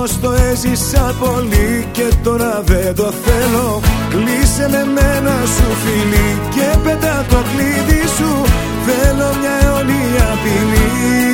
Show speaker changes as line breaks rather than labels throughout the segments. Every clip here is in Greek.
Όμως το έζησα πολύ και τώρα δεν το θέλω. Κλείσε με μένα σου φίλη και πέτα το κλείδι σου. Θέλω μια αιωνία ποινή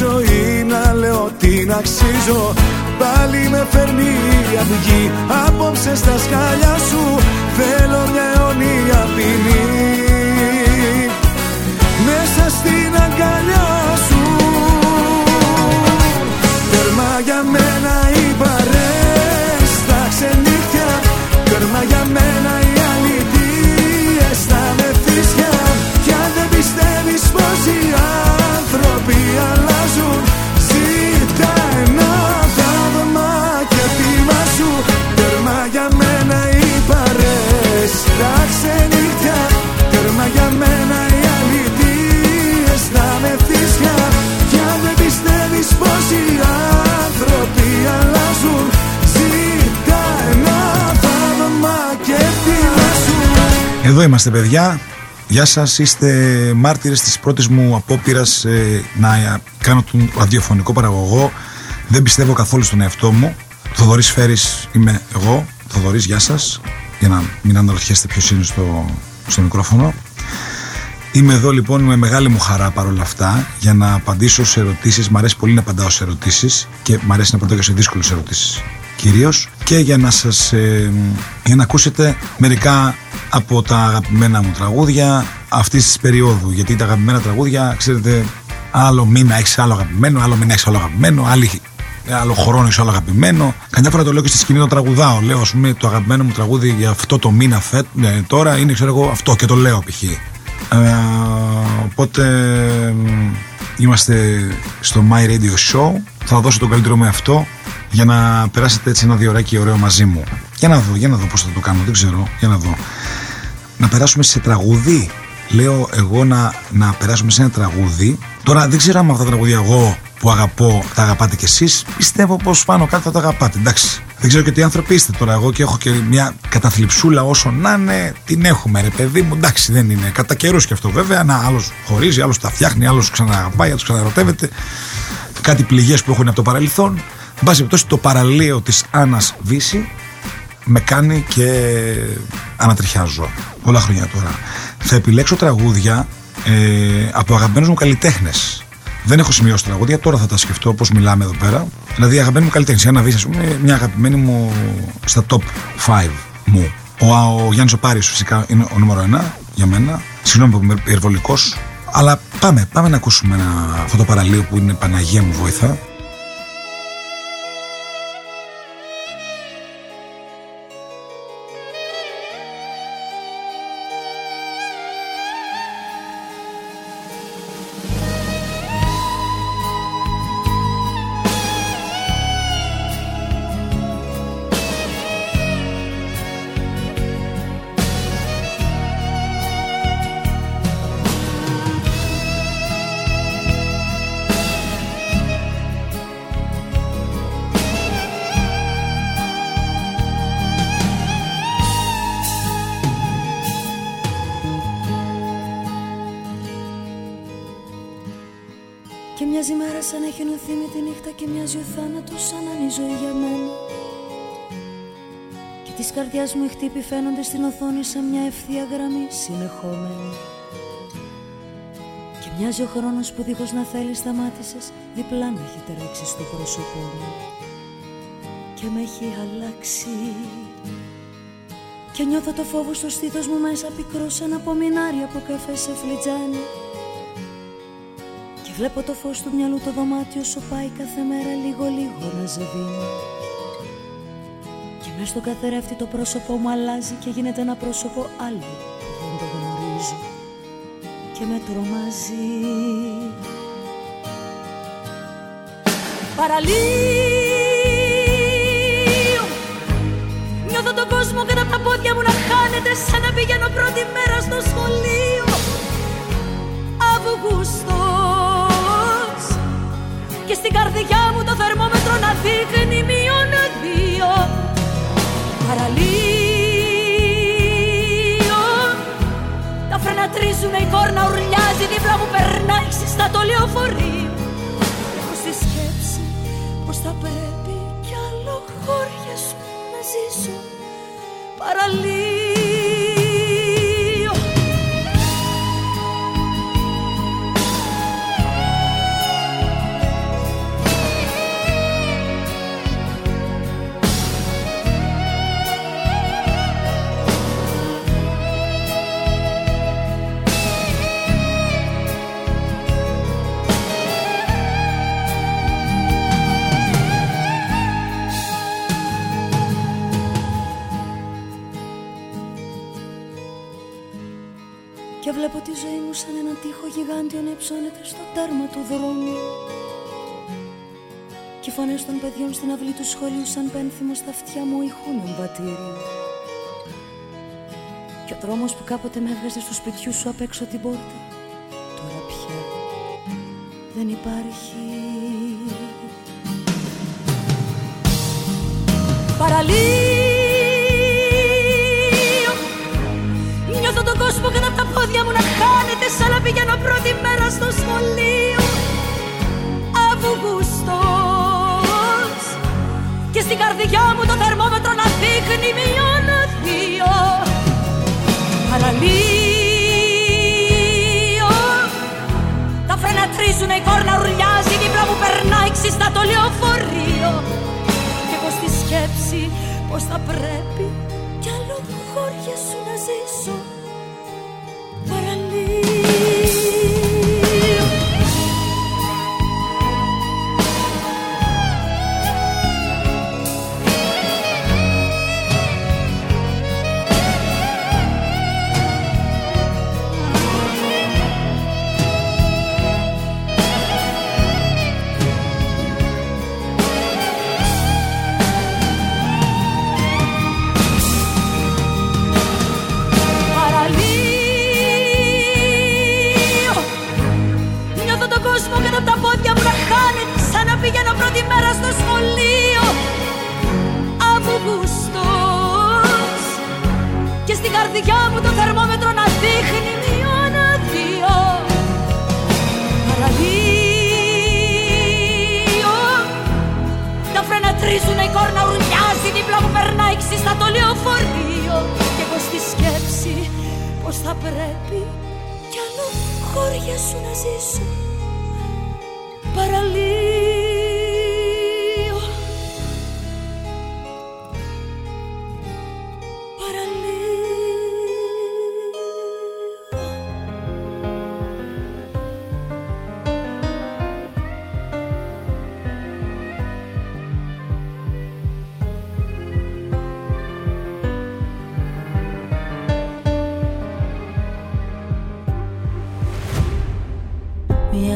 ζωή να λέω την αξίζω. Πάλι με φέρνει η αυγή απόψε στα σκάλια σου. Θέλω μια αιωνία ποινή. Μέσα στην αγκαλιά
Εδώ είμαστε παιδιά. Γεια σας, είστε μάρτυρες της πρώτης μου απόπειρας ε, να ε, κάνω τον ραδιοφωνικό παραγωγό. Δεν πιστεύω καθόλου στον εαυτό μου. Θοδωρής Φέρης είμαι εγώ. Θοδωρής, γεια σας. Για να μην αναρωτιέστε ποιος είναι στο, στο μικρόφωνο. Είμαι εδώ λοιπόν με μεγάλη μου χαρά παρόλα αυτά για να απαντήσω σε ερωτήσεις. Μ' αρέσει πολύ να απαντάω σε ερωτήσεις και μ' αρέσει να απαντάω και σε δύσκολες ερωτήσεις κυρίως και για να σας ε, για να ακούσετε μερικά από τα αγαπημένα μου τραγούδια αυτής της περίοδου γιατί τα αγαπημένα τραγούδια ξέρετε άλλο μήνα έχεις άλλο αγαπημένο άλλο μήνα έχεις άλλο αγαπημένο άλλη άλλο χρόνο είσαι άλλο αγαπημένο. Καμιά φορά το λέω και στη σκηνή το τραγουδάω. Λέω, ας πούμε, το αγαπημένο μου τραγούδι για αυτό το μήνα φέτ, ναι, τώρα είναι, ξέρω εγώ, αυτό και το λέω π.χ. Ε, οπότε μ, είμαστε στο My Radio Show. Θα δώσω το καλύτερο με αυτό για να περάσετε έτσι ένα διωράκι ωραίο μαζί μου. Για να δω, για να δω πώς θα το κάνω, δεν ξέρω. Για να δω. Να περάσουμε σε τραγούδι. Λέω εγώ να, να περάσουμε σε ένα τραγούδι. Τώρα δεν ξέρω αν αυτά τα τραγούδια εγώ που αγαπώ τα αγαπάτε κι εσείς. Πιστεύω πως πάνω κάτω θα τα αγαπάτε. Εντάξει. Δεν ξέρω και τι άνθρωποι είστε τώρα. Εγώ και έχω και μια καταθλιψούλα όσο να είναι. Την έχουμε, ρε παιδί μου. Εντάξει, δεν είναι. Κατά καιρούς και αυτό βέβαια. Να άλλος χωρίζει, άλλος τα φτιάχνει, άλλος ξαναγαπάει, άλλος ξαναρωτεύεται. Κάτι πληγές που έχουν από το παρελθόν. Εν πάση περιπτώσει, το παραλίο της Άννας Βύση με κάνει και ανατριχιάζω. Πολλά χρόνια τώρα. Θα επιλέξω τραγούδια ε, από αγαπημένους μου καλλιτέχνες. Δεν έχω σημειώσει τραγούδια, τώρα θα τα σκεφτώ πώς μιλάμε εδώ πέρα. Δηλαδή, αγαπημένοι μου καλλιτέχνες. Η Άννα Βύση, ας πούμε, μια αγαπημένη μου στα top 5 μου. Ο, ο Γιάννης Οπάρη φυσικά είναι ο νούμερο 1 για μένα. Συγγνώμη που είμαι υπερβολικός. Αλλά πάμε, πάμε να ακούσουμε ένα, αυτό το παραλίο που είναι Παναγία μου βοηθά.
Στην οθόνη σαν μια ευθεία γραμμή συνεχόμενη. Και μοιάζει ο χρόνος που δίχως να θέλεις σταμάτησες διπλά να έχει τρέξει στο πρόσωπό μου. Και και με έχει αλλάξει. Και νιώθω το φόβο στο στήθος μου μέσα πικρό σαν απομεινάρι από καφέ σε φλιτζάνι. Και βλέπω το φως του μυαλού το δωμάτιο σου πάει κάθε μέρα λίγο λίγο να ζεβίνει Και μες στο καθρέφτη το πρόσωπό μου αλλάζει και γίνεται ένα πρόσωπο άλλο. Που δεν το γνωρίζω Και με τρομάζει. Παραλίο Νιώθω τον κόσμο κάτω από τα πόδια μου να χάνεται σαν να πηγαίνω πρώτη μέρα στο σχολείο. Αυγούστος. Και στην καρδιά μου το θερμόμετρο να δείχνει τρίζουνε, η κόρνα ουρλιάζει Δίπλα μου περνάει ξυστά το λεωφορείο. Έχω στη σκέψη πως θα πρέπει κι άλλο χώρια σου να ζήσω. Παραλίγο μου σαν έναν τείχο γιγάντιο να υψώνεται στο τέρμα του δρόμου. Και οι φωνές των παιδιών στην αυλή του σχολείου σαν πένθυμο στα αυτιά μου ηχούν εμβατήριο Και ο δρόμος που κάποτε με έβγαζε στο σπιτιού σου απ' έξω την πόρτα Τώρα πια δεν υπάρχει. Παραλίγο Νιώθω τον κόσμο κατά τα πόδια μου να χάνεται σαν να πηγαίνω πρώτη μέρα στο σχολείο. Αυγούστος. Και στην καρδιά μου το θερμόμετρο να δείχνει μειών δύο Παραλίο Τα φρένα τρίζουνε, η κόρνα ουρλιάζει Δίπλα μου περνάει ξύστα το λεωφορείο. Και εγώ στη σκέψη πως θα πρέπει κι άλλο χώρια σου καρδιά μου το θερμόμετρο να δείχνει μειών δύο Παραλίο Τα φρένα τρίζουνε, η κόρνα ουρλιάζει Δίπλα μου περνάει ξύστα το λεωφορείο. Και εγώ στη σκέψη πως θα πρέπει κι άλλο χώρια σου να ζήσω. Παραλίο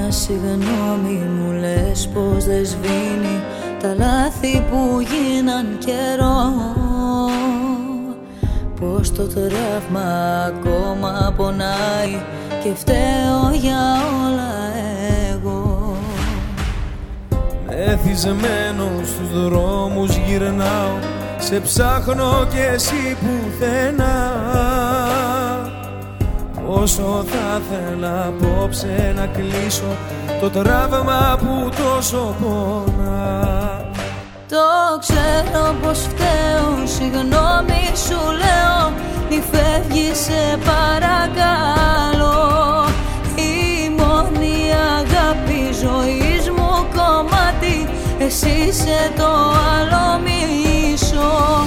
συγγνώμη μου λες πως δεν σβήνει τα λάθη που γίναν καιρό. Πως το τραύμα ακόμα πονάει και φταίω για όλα εγώ.
Μεθυσμένο στους δρόμους γυρνάω σε ψάχνω και εσύ πουθενά Όσο θα θέλα απόψε να κλείσω το τραύμα που τόσο πονά.
Το ξέρω πως φταίω, συγγνώμη σου λέω Μη φεύγεις σε παρακαλώ. Η μόνη αγάπη ζωής μου κομμάτι
εσύ είσαι το άλλο μισό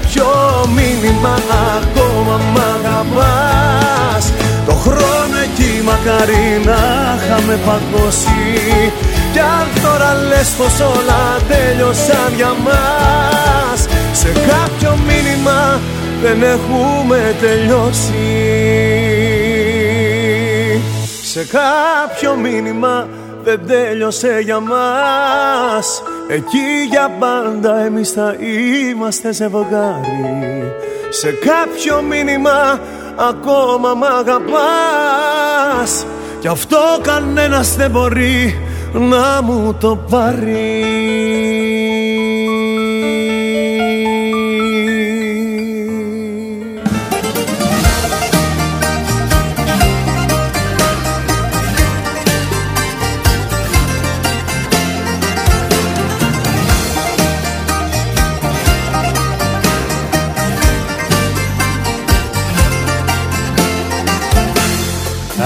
μήνυμα ακόμα μ' αγαπάς; Το χρόνο εκεί μακάρι να είχαμε παγώσει. Κι αν τώρα λες πως όλα τέλειωσαν για μας Σε κάποιο μήνυμα δεν έχουμε τελειώσει. Σε κάποιο μήνυμα δεν τέλειωσε για μας Εκεί για πάντα εμείς θα είμαστε ζευγάρι Σε κάποιο μήνυμα ακόμα μ' αγαπάς. Κι αυτό κανένας δεν μπορεί να μου το πάρει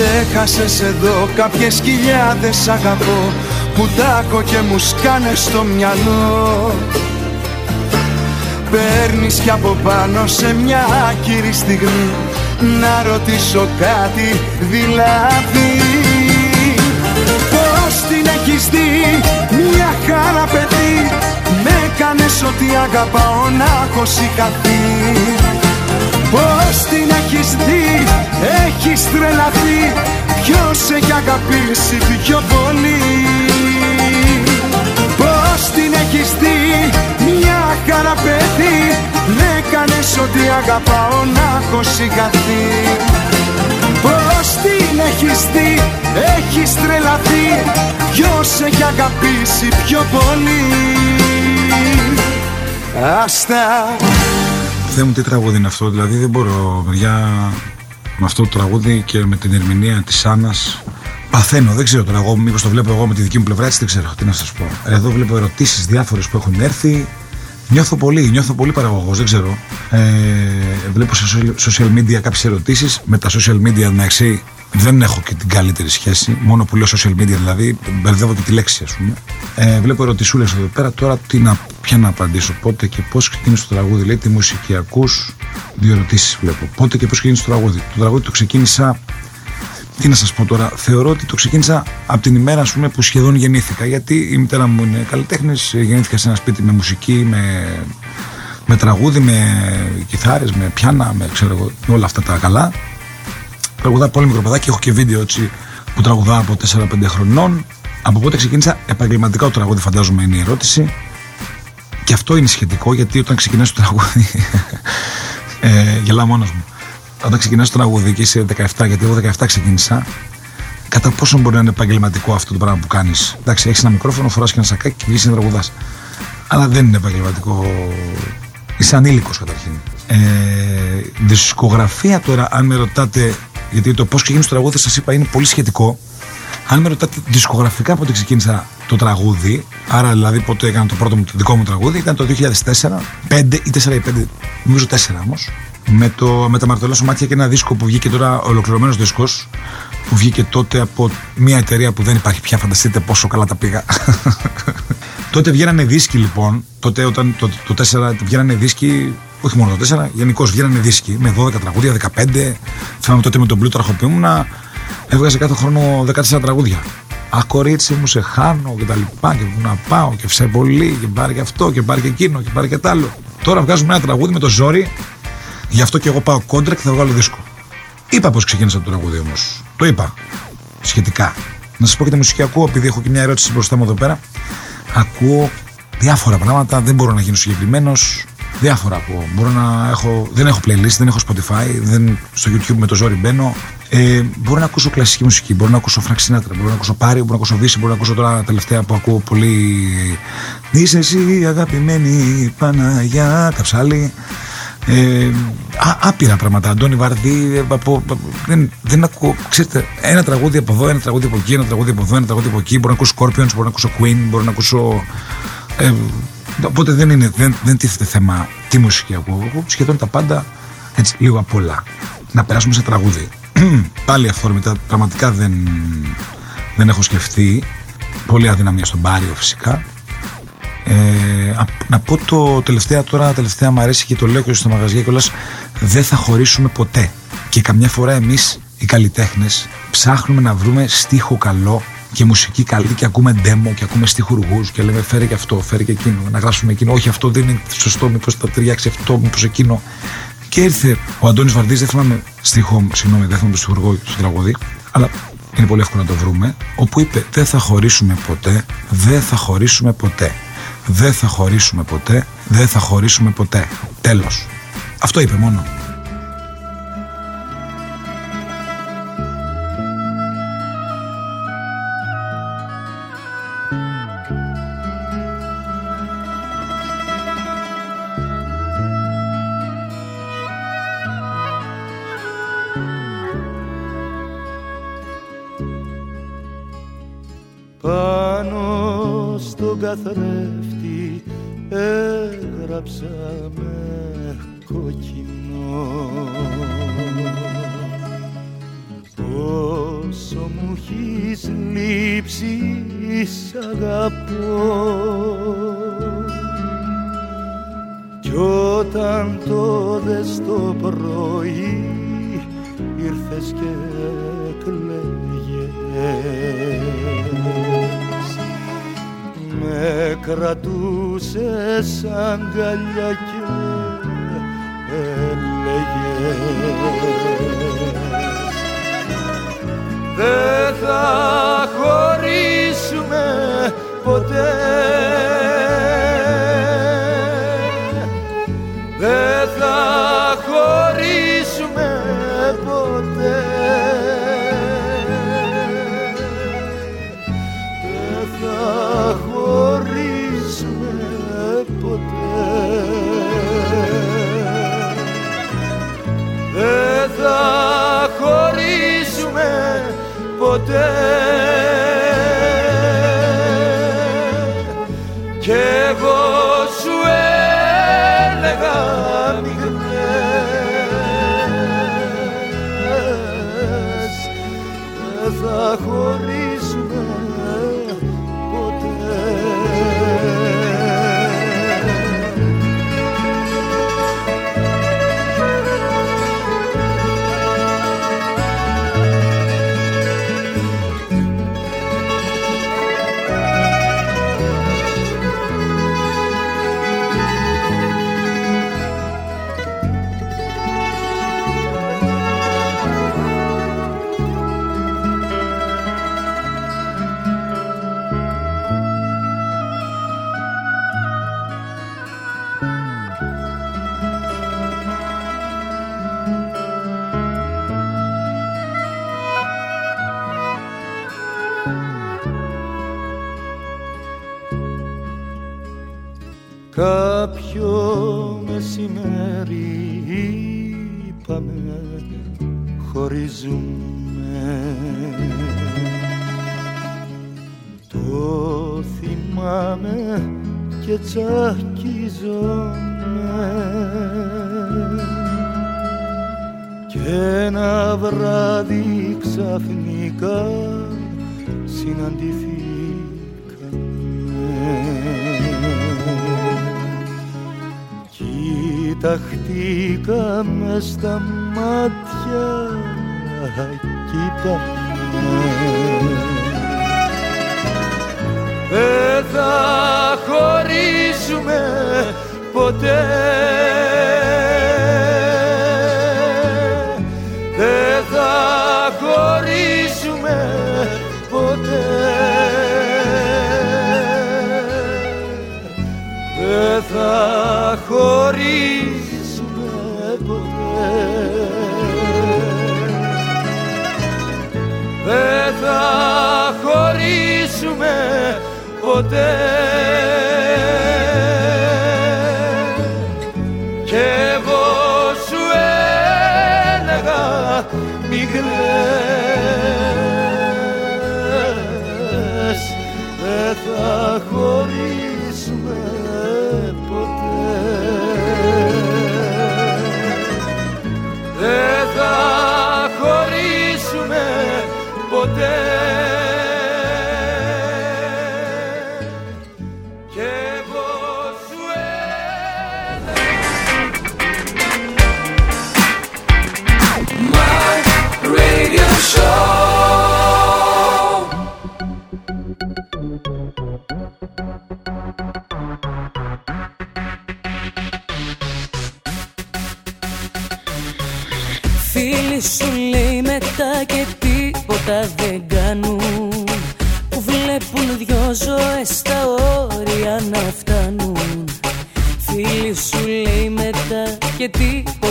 Ξέχασες εδώ κάποιες χιλιάδες αγαπώ Που τάκω και μου σκάνες στο μυαλό. Παίρνεις κι από πάνω σε μια άκυρη στιγμή Να ρωτήσω κάτι δηλαδή. Πώς την έχεις δει μια χαρά παιδί Με έκανες ό,τι ότι αγαπάω να έχω σηκαθεί Πώς την έχεις δει, έχεις τρελαθεί Ποιος έχει αγαπήσει πιο πολύ; Πώς την έχεις δει, μια χαρά παιδί Δεν κάνεις ότι αγαπάω να έχω σηκαθεί Πώς την έχεις δει, έχεις τρελαθεί Ποιος έχει αγαπήσει πιο πολύ; Άστα
Θεέ μου τι τραγούδι είναι αυτό Δηλαδή δεν μπορώ παιδιά Με αυτό το τραγούδι και με την ερμηνεία της Άννας Παθαίνω, δεν ξέρω τώρα εγώ Μήπως το βλέπω εγώ με τη δική μου πλευρά Έτσι δεν ξέρω τι να σας πω Εδώ βλέπω ερωτήσεις διάφορες που έχουν έρθει Νιώθω πολύ, νιώθω πολύ παραγωγός, δεν ξέρω. Ε, βλέπω σε social media κάποιες ερωτήσεις. Με τα social media να εξή δεν έχω και την καλύτερη σχέση. Μόνο που λέω social media δηλαδή, μπερδεύω και τη λέξη, ας πούμε. Ε, βλέπω ερωτησούλες εδώ πέρα. Τώρα τι να, ποια να απαντήσω. Πότε και πώς ξεκίνησε το τραγούδι. Λέει τη μουσική ακού. Δύο ερωτήσεις βλέπω. Πότε και πώς ξεκίνησε το τραγούδι. Το τραγούδι το ξεκίνησα. Τι να σας πω τώρα, θεωρώ ότι το ξεκίνησα από την ημέρα ας πούμε, που σχεδόν γεννήθηκα. Γιατί η μητέρα μου είναι καλλιτέχνης, γεννήθηκα σε ένα σπίτι με μουσική, με, με τραγούδι, με κιθάρες, με πιάνα, με ξέρω εγώ, όλα αυτά τα καλά. Τραγουδά πολύ μικρό παιδάκι, έχω και βίντεο έτσι που τραγουδά από 4-5 χρονών. Από πότε ξεκίνησα επαγγελματικά το τραγούδι, φαντάζομαι είναι η ερώτηση. Και αυτό είναι σχετικό γιατί όταν ξεκινάς το τραγούδι. ε, γελάω μόνος μου. Όταν ξεκινάς το τραγούδι και είσαι 17, γιατί εγώ 17 ξεκίνησα, κατά πόσο μπορεί να είναι επαγγελματικό αυτό το πράγμα που κάνεις. Εντάξει, έχεις ένα μικρόφωνο, φοράς και ένα σακάκι και βγεις να τραγουδάς. Αλλά δεν είναι επαγγελματικό. Είσαι ανήλικος καταρχήν. Ε, δισκογραφία τώρα, αν με ρωτάτε γιατί το πώς ξεκίνησε το τραγούδι, σας είπα, είναι πολύ σχετικό. Αν με ρωτάτε δισκογραφικά πότε ξεκίνησα το τραγούδι, άρα δηλαδή πότε έκανα το πρώτο μου, το δικό μου τραγούδι, ήταν το 2004, 5 ή 4 ή 5, νομίζω 4 όμως. Με, το, με τα μαρτωλά σου μάτια και ένα δίσκο που βγήκε τώρα, ολοκληρωμένος δίσκος, που βγήκε τότε από μια εταιρεία που δεν υπάρχει πια. Φανταστείτε πόσο καλά τα πήγα. τότε βγαίνανε δίσκοι λοιπόν. Τότε όταν το, το 4 βγαίνανε δίσκοι όχι μόνο το 4, γενικώς βγαίνανε δίσκοι με 12 τραγούδια, 15. Θυμάμαι τότε με τον Πλούτο Αρχοποιούμουν έβγαζε κάθε χρόνο 14 τραγούδια. Α, κορίτσι μου, σε χάνω και τα λοιπά. Και που να πάω και φυσάει πολύ και πάρει και αυτό και πάρει και εκείνο και πάρει και τ' άλλο. Τώρα βγάζουμε ένα τραγούδι με το ζόρι. Γι' αυτό και εγώ πάω κόντρα και θα βγάλω δίσκο. Είπα πώς ξεκίνησα το τραγούδι όμως. Το είπα. Σχετικά. Να σας πω και τη μουσική ακούω, επειδή έχω και μια ερώτηση μπροστά μου εδώ πέρα. Ακούω διάφορα πράγματα, δεν μπορώ να γίνω συγκεκριμένος. Διάφορα ακούω. Μπορώ να έχω. Δεν έχω playlist, δεν έχω Spotify, δεν, στο YouTube με το ζόρι μπαίνω. Ε, μπορώ να ακούσω κλασική μουσική, μπορώ να ακούσω Frank Sinatra, μπορώ να ακούσω Πάριο, μπορώ να ακούσω Δύση, μπορώ να ακούσω τώρα τελευταία που ακούω πολύ. Είσαι εσύ αγαπημένη Παναγιά, Καψάλη. Ε, α, άπειρα πράγματα. Αντώνη Βαρδί, από, δεν, δεν ακούω. Ξέρετε, ένα τραγούδι από εδώ, ένα τραγούδι από εκεί, ένα τραγούδι από εδώ, ένα τραγούδι από εκεί. Μπορώ να ακούσω Scorpions, μπορώ να ακούσω Queen, μπορώ να ακούσω. Ε, Οπότε δεν, είναι, δεν, δεν τίθεται θέμα τι μουσική ακούω. Εγώ σχεδόν τα πάντα έτσι λίγο απ' όλα. Να περάσουμε σε τραγούδι. Πάλι αυθόρμητα, πραγματικά δεν, δεν έχω σκεφτεί. Πολύ αδυναμία στον Πάριο φυσικά. Ε, να πω το τελευταία τώρα, τελευταία μου αρέσει και το λέω και στο μαγαζιά και δεν θα χωρίσουμε ποτέ. Και καμιά φορά εμείς οι καλλιτέχνες ψάχνουμε να βρούμε στίχο καλό και μουσική καλή και ακούμε demo και ακούμε στιχουργούς και λέμε φέρε και αυτό, φέρε και εκείνο, να γράψουμε εκείνο. Όχι, αυτό δεν είναι σωστό, μήπως θα ταιριάξει αυτό, μήπως εκείνο. Και ήρθε ο Αντώνης Βαρδί, δεν θυμάμαι στίχο, συγγνώμη, δεν θυμάμαι το στιχουργό στο τραγούδι, αλλά είναι πολύ εύκολο να το βρούμε. Όπου είπε: Δεν θα χωρίσουμε ποτέ, δεν θα χωρίσουμε ποτέ. Δεν θα χωρίσουμε ποτέ, δεν θα χωρίσουμε ποτέ. Τέλος. Αυτό είπε μόνο.
closer μεσημέρι είπαμε χωρίζουμε. Το θυμάμαι και τσακίζομαι. Κι ένα βράδυ ξαφνικά συναντηθήκαμε Κοιταχτήκαμε στα μάτια κι είπαμε Δεν θα χωρίσουμε ποτέ. Δεν θα χωρίσουμε ποτέ. Δεν θα χωρίσουμε ποτέ Δεν θα χωρίσουμε ποτέ. Κι εγώ σου έλεγα μη κλαις Δεν θα χωρίσουμε ποτέ Κι εγώ σου έλεγα
Radio Show.
Φίλοι σου λέει μετά και τίποτα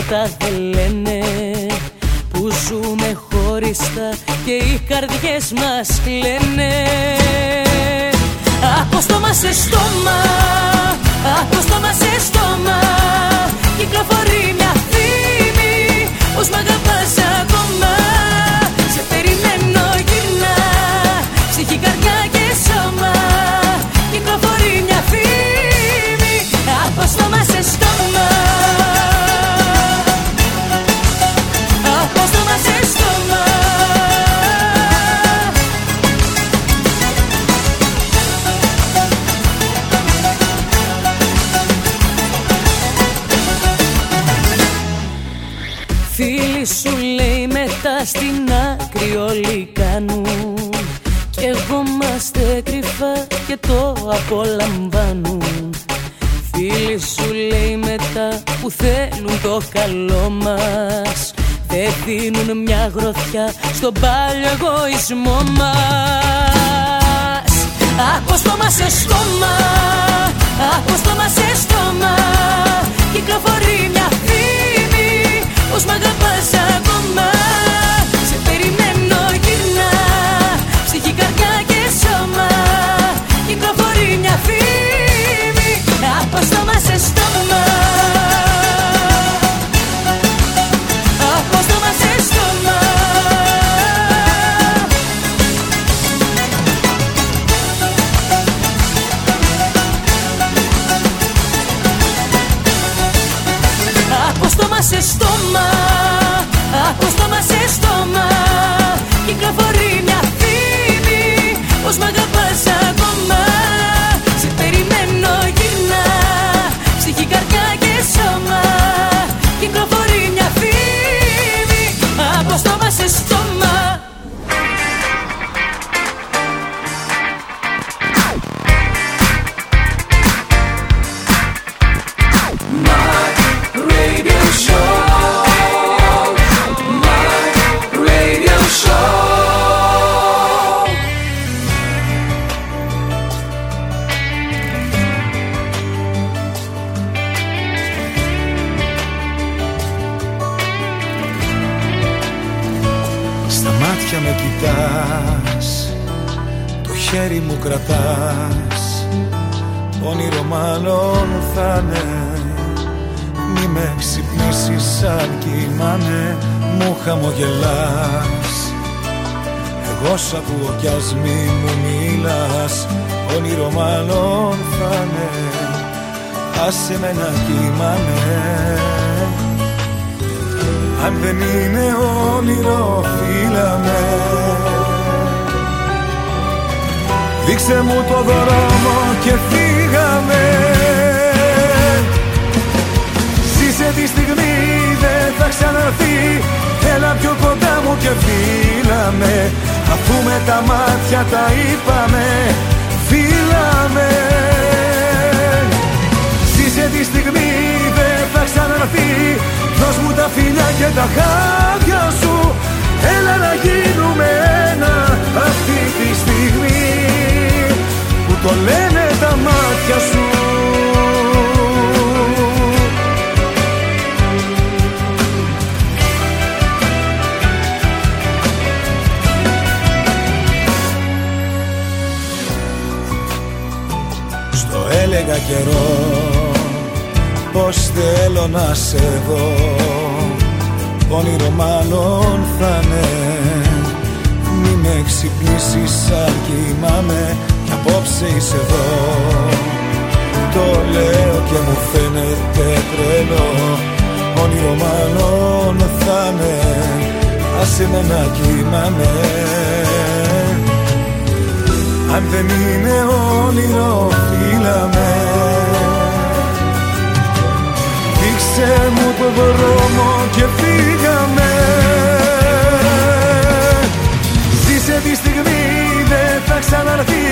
τίποτα δεν λένε Που ζούμε χωριστά και οι καρδιές μας κλαίνε. Από στόμα σε στόμα, από στόμα σε στόμα Κυκλοφορεί μια φήμη πως μ' αγαπάς στην άκρη όλοι κάνουν. Κι εγώ είμαστε κρυφά και το απολαμβάνουν. Φίλοι σου λέει μετά που θέλουν το καλό μας. Δεν δίνουν μια γροθιά στον πάλιο εγωισμό μας. Από στόμα σε στόμα, από στόμα σε στόμα. Κυκλοφορεί μια φήμη πως μ' αγαπάς ακόμα από στόμα σε στόμα. Από στόμα σε στόμα. Από στόμα σε στόμα. Από στόμα σε στόμα. Κυκλοφορεί μια φήμη Πως μ'
χαμογελάς. Εγώ σ' ακούω κι ας μη μου μιλάς. Όνειρο μάλλον θα είναι Άσε με να κοιμάμαι αν δεν είναι όνειρο φίλα με. Δείξε μου το δρόμο και φύγαμε. Ζήσε τη στιγμή δεν θα ξαναρθεί Έλα πιο κοντά μου και φίλα με Αφού με τα μάτια τα είπαμε Φίλα με Ζήσε τη στιγμή δεν θα ξαναρθεί Δώσ' μου τα φιλιά και τα χάδια σου. Έλα να γίνουμε ένα αυτή τη στιγμή. Που το λένε τα μάτια σου έλεγα καιρό πως θέλω να σε δω. Όνειρο μάλλον θα είναι Μη με ξυπνήσεις αν κοιμάμαι Κι απόψε είσαι εδώ. Το λέω και μου φαίνεται τρελό. Όνειρο μάλλον θα είναι Άσε με να κοιμάμαι αν δεν είναι όνειρο φίλα με Δείξε μου το δρόμο και φύγαμε. Ζήσε τη στιγμή δεν θα ξαναρθεί.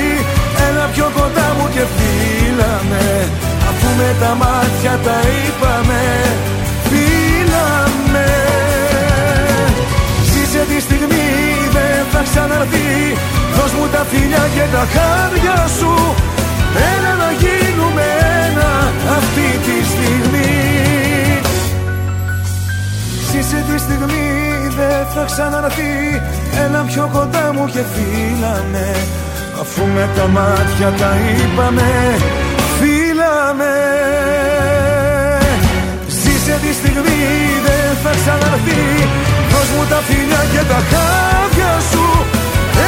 Έλα πιο κοντά μου και φίλα με Αφού με τα μάτια τα είπαμε Φίλα με Ζήσε τη στιγμή δεν θα ξαναρθεί. Δώσ' μου τα φιλιά και τα χάρια σου Έλα να γίνουμε ένα αυτή τη στιγμή. Ζήσε τη στιγμή δεν θα ξαναρθεί Έλα πιο κοντά μου και φίλα με Αφού με τα μάτια τα είπαμε Φίλα με Ζήσε τη στιγμή δεν θα ξαναρθεί Δώσ' μου τα φιλιά και τα χάδια σου.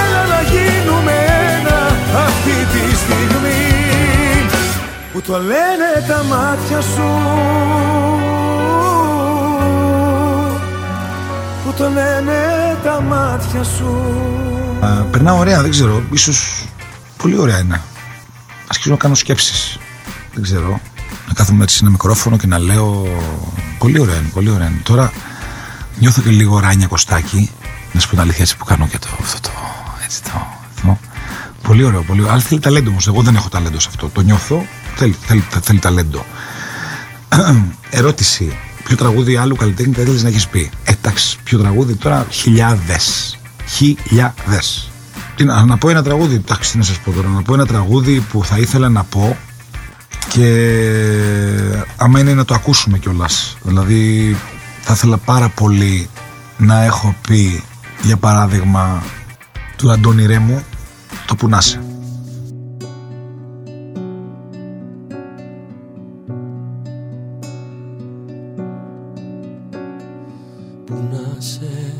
Έλα να γίνουμε ένα αυτή τη στιγμή Που το λένε τα μάτια σου Που το λένε τα μάτια σου
Α, περνάω ωραία, δεν ξέρω. Ίσως πολύ ωραία είναι. Αρχίζω να κάνω σκέψεις. Δεν ξέρω. Να κάθομαι έτσι σε ένα μικρόφωνο και να λέω. Πολύ ωραία είναι, πολύ ωραία είναι. Τώρα νιώθω και λίγο ράνια κοστάκι. Να σου πω την αλήθεια έτσι που κάνω και το, αυτό το. Έτσι το, αυτό,
Πολύ ωραίο, πολύ ωραίο. Αλλά θέλει ταλέντο όμως. Εγώ δεν έχω ταλέντο σε αυτό. Το νιώθω. Θέλει, θέλει, θέλει ταλέντο. Ερώτηση. Ποιο τραγούδι άλλου καλλιτέχνη θα ήθελε να έχεις πει; Εντάξει, ποιο τραγούδι τώρα. Χιλιάδες. Χιλιάδες. Να, να πω ένα τραγούδι. Εντάξει, τι να σας πω τώρα. Να πω ένα τραγούδι που θα ήθελα να πω και άμα είναι να το ακούσουμε κιόλας. Δηλαδή, θα ήθελα πάρα πολύ να έχω πει για παράδειγμα του Αντώνη Ρέμου το που να σε.
Που να σε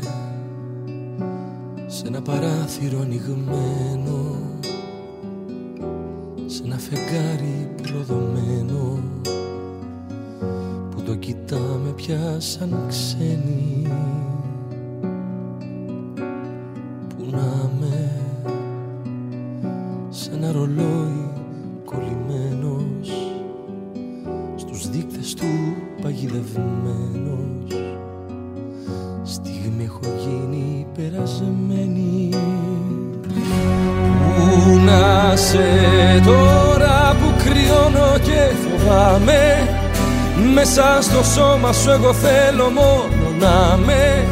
σε ένα παράθυρο ανοιγμένο σε ένα φεγγάρι προδομένο που το κοιτάμε πια σαν ξένοι σώμα σου εγώ θέλω μόνο να με.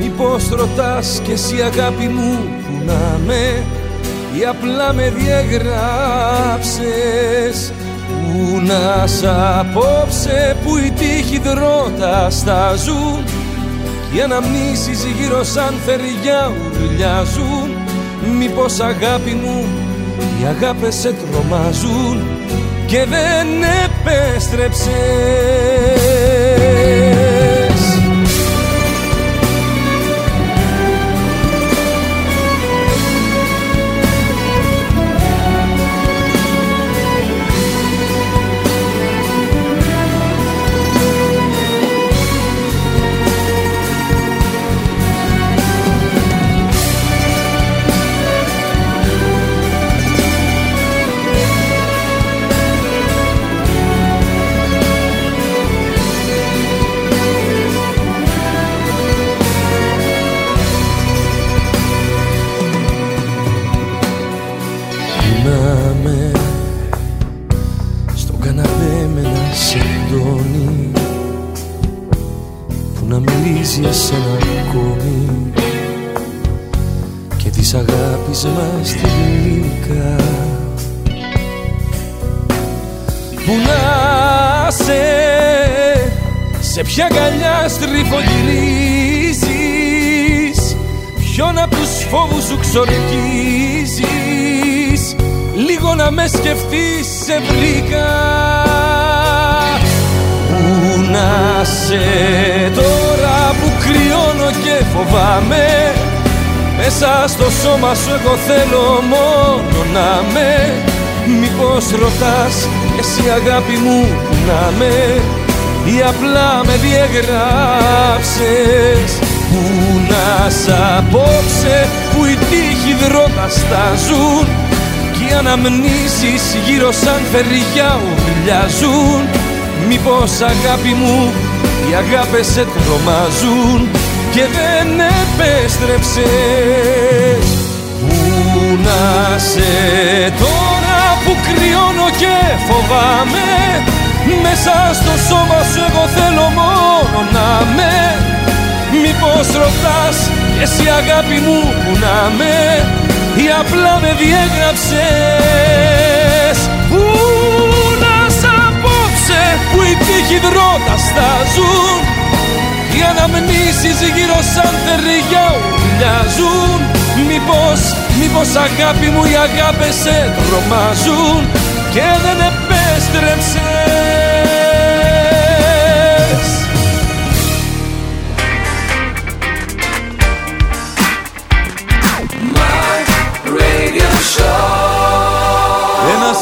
Μήπως ρωτάς κι εσύ αγάπη μου που να με. Ή απλά με διαγράψες Πού να σ' απόψε που οι τύχοι δρότα στάζουν Και οι αναμνήσεις γύρω σαν θεριά ουρλιάζουν Μήπως αγάπη μου οι αγάπες σε τρομάζουν. Και δεν επέστρεψες φόβους σου ξορκίζεις λίγο να με σκεφτείς σε βρήκα. Πού να σε τώρα που κρυώνω και φοβάμαι μέσα στο σώμα σου εγώ θέλω μόνο να με Μήπως ρωτάς εσύ αγάπη μου που να με Ή απλά με διαγράψες Πού να σ' απόψε που οι τύχοι δρότα στάζουν Κι οι αναμνήσεις γύρω σαν φεριά ουρλιάζουν Μήπως αγάπη μου οι αγάπες σε τρομάζουν Και δεν επέστρεψες. Πού να σε τώρα που κρυώνω και φοβάμαι Μέσα στο σώμα σου εγώ θέλω μόνο να με Μήπως ρωτάς εσύ αγάπη μου που να με Ή απλά με διέγραψες; Πού να σ' απόψε που οι τύχοι δρότας στάζουν οι αναμνήσεις γύρω σαν θεριά ουρλιάζουν; Μήπως, μήπως αγάπη μου οι αγάπες σε τρομάζουν Και δεν επέστρεψες;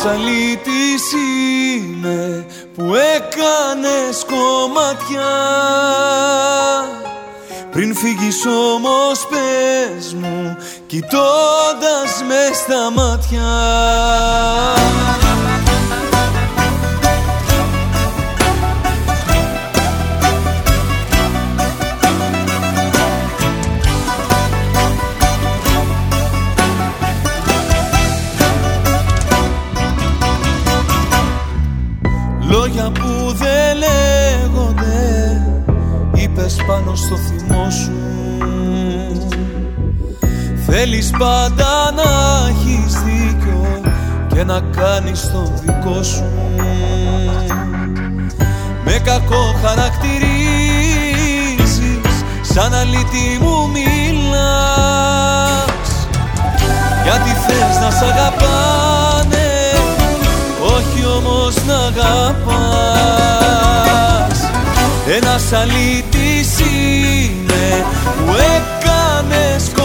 Show.
Ένας αλήτης είμαι που έκανες κομματιά Πριν φύγεις όμως πες μου κοιτώντας μες στα μάτια
πάντα να έχεις δίκιο Και να κάνεις το δικό σου. Με κακό χαρακτηρίζεις Σαν αλήτη μου μιλάς. Γιατί θες να σ' αγαπάνε Όχι όμως να αγαπάς. Ένας αλήτης είναι που έκανες κομμάτια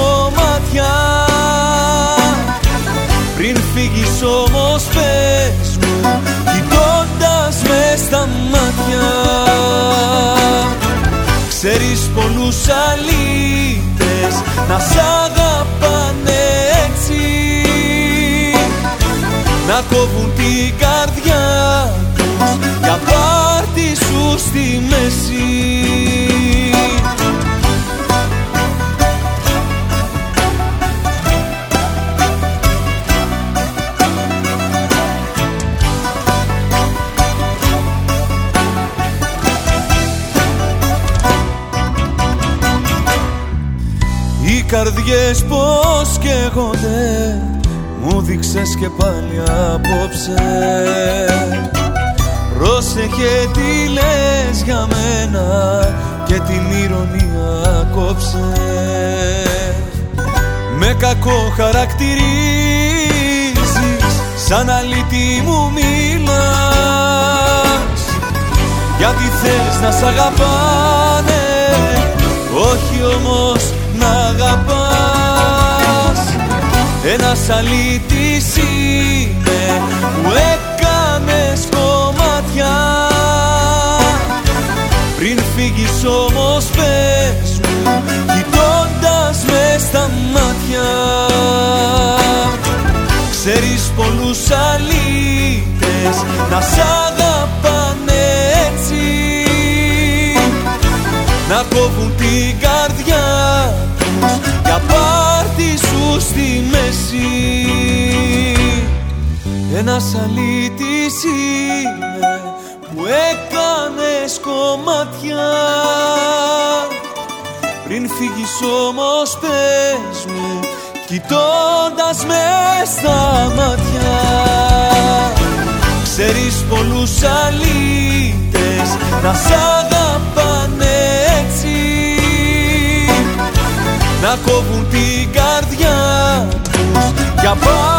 Πριν φύγεις όμως πες μου κοιτώντας με στα μάτια. Ξέρεις πολλούς αλήτες να σ' αγαπάνε έτσι. Να κόβουν την καρδιά τους για πάρτι σου στη μέση Οι καρδιές πως καίγονται Μου δείξες και πάλι απόψε. Πρόσεχε τι λες για μένα Και την ηρωνία κόψε. Με κακό χαρακτηρίζεις Σαν αλήτη μου μιλάς. Γιατί θες να σ' αγαπάνε Όχι όμως να αγαπάς Ένας αλήτης είναι που έκανες κομμάτια Πριν φύγεις όμως πες μου κοιτώντας με στα μάτια. Ξέρεις πολλούς αλήτες να σ' αγαπάνε έτσι. Να κόβουν την Ένας αλήτης είναι που έκανες κομμάτια. Πριν φύγεις όμως πες μου κοιτώντας με στα μάτια. Ξέρεις πολλούς αλήτες να σ' αγαπάνε έτσι. Να κόβουν την καρδιά τους για πάρτι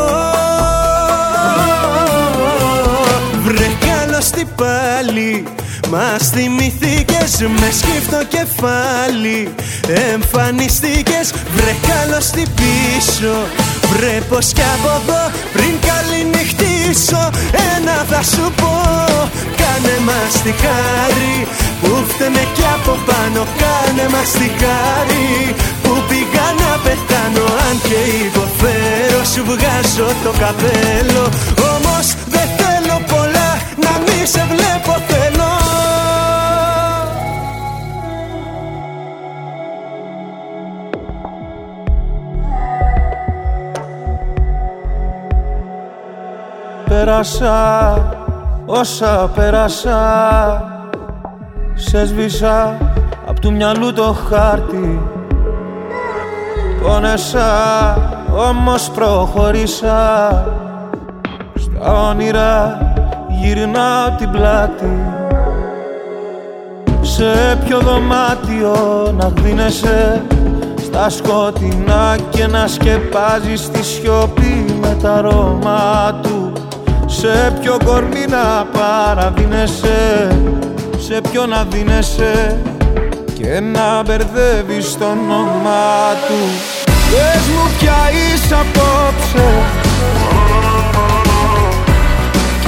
καλώς πάλι. Μας θυμηθήκες με σκύφτο κεφάλι. Εμφανιστήκες βρε καλώς πίσω. Βρε πως κι από εδώ πριν καληνυχτήσω. Ένα θα σου πω Κάνε μας τη χάρη. Που φταίμε κι από πάνω Κάνε μας τη χάρη. Που πήγα να πεθάνω Αν και υποφέρω σου βγάζω το καπέλο. Όμως δεν θέλω πολλά να μη σε βλέπω θέλω.
Πέρασα όσα πέρασα Σε σβήσα απ' του μυαλού το χάρτη. Πόνεσα όμως προχωρήσα Στα όνειρα γυρνάω την πλάτη. Σε ποιο δωμάτιο να γδίνεσαι Στα σκοτεινά και να σκεπάζεις τη σιωπή με τα αρώμα του. Σε ποιο κορμί να παραδίνεσαι Σε ποιο να δίνεσαι και να μπερδεύεις το όνομά του. Πες μου πια είσαι απόψε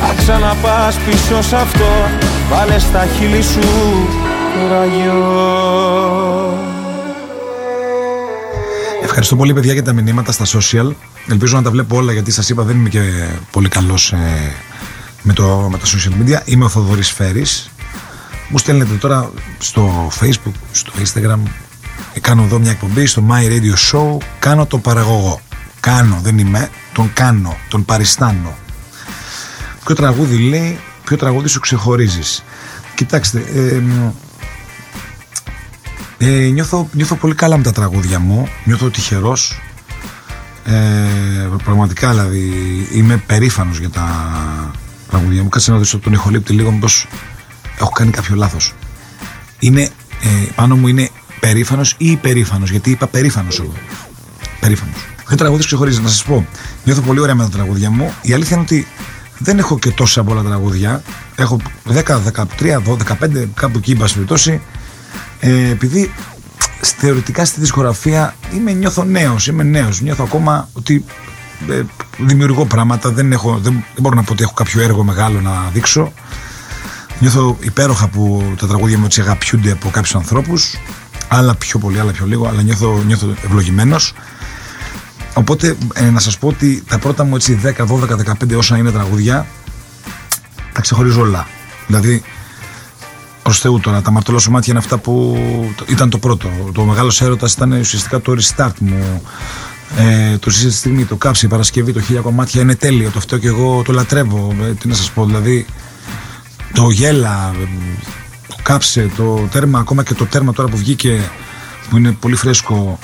Θα ξαναπάς πίσω σ' αυτό. Βάλε στα χείλη σου το ραγιό.
Ευχαριστώ πολύ παιδιά για τα μηνύματα στα social. Ελπίζω να τα βλέπω όλα γιατί σας είπα δεν είμαι και πολύ καλός ε, με, το, με τα social media. Είμαι ο Θοδωρής Φέρης. Μου στέλνετε τώρα στο facebook, στο instagram. Κάνω εδώ μια εκπομπή στο My Radio Show. Κάνω το παραγωγό. Κάνω, δεν είμαι. Τον κάνω, τον παριστάνω. Ποιο τραγούδι λέει, ποιο τραγούδι σου ξεχωρίζεις. Κοιτάξτε, ε, ε, νιώθω, νιώθω πολύ καλά με τα τραγούδια μου, νιώθω τυχερός. Ε, πραγματικά δηλαδή είμαι περήφανος για τα τραγούδια μου. Κάτσε να δεις τον ηχολήπτη λίγο μήπως έχω κάνει κάποιο λάθος. Είναι, ε, πάνω μου είναι περήφανος ή υπερήφανος, γιατί είπα περήφανος εγώ. Περήφανος. Ποιο τραγούδι ξεχωρίζει, να σας πω. Νιώθω πολύ ωραία με τα τραγούδια μου. Η αλήθεια είναι ότι δεν έχω και τόσα πολλά τραγούδια. Έχω 10, 13, 15, κάπου εκεί, εν Ε, επειδή θεωρητικά στη δισκογραφία είμαι, νιώθω νέος, είμαι νέος. Νιώθω ακόμα ότι ε, δημιουργώ πράγματα. Δεν, έχω, δεν, δεν μπορώ να πω ότι έχω κάποιο έργο μεγάλο να δείξω. Νιώθω υπέροχα που τα τραγούδια μου έτσι αγαπιούνται από κάποιους ανθρώπους. Άλλα πιο πολύ, άλλα πιο λίγο, αλλά νιώθω, νιώθω ευλογημένος. Οπότε ε, να σας πω ότι τα πρώτα μου έτσι 10, 12, 15 όσα είναι τραγούδια τα ξεχωρίζω όλα. Δηλαδή προ Θεού τώρα, τα μαρτωλό σου μάτια είναι αυτά που ήταν το πρώτο. Το μεγάλος έρωτας ήταν ουσιαστικά το restart μου. Ε, το στη στιγμή, το κάψι, η Παρασκευή, το χίλια κομμάτια είναι τέλειο. Το αυτό και εγώ το λατρεύω. Ε, τι να σας πω, δηλαδή το γέλα, το κάψε, το τέρμα, ακόμα και το τέρμα τώρα που βγήκε που είναι πολύ φρέσκο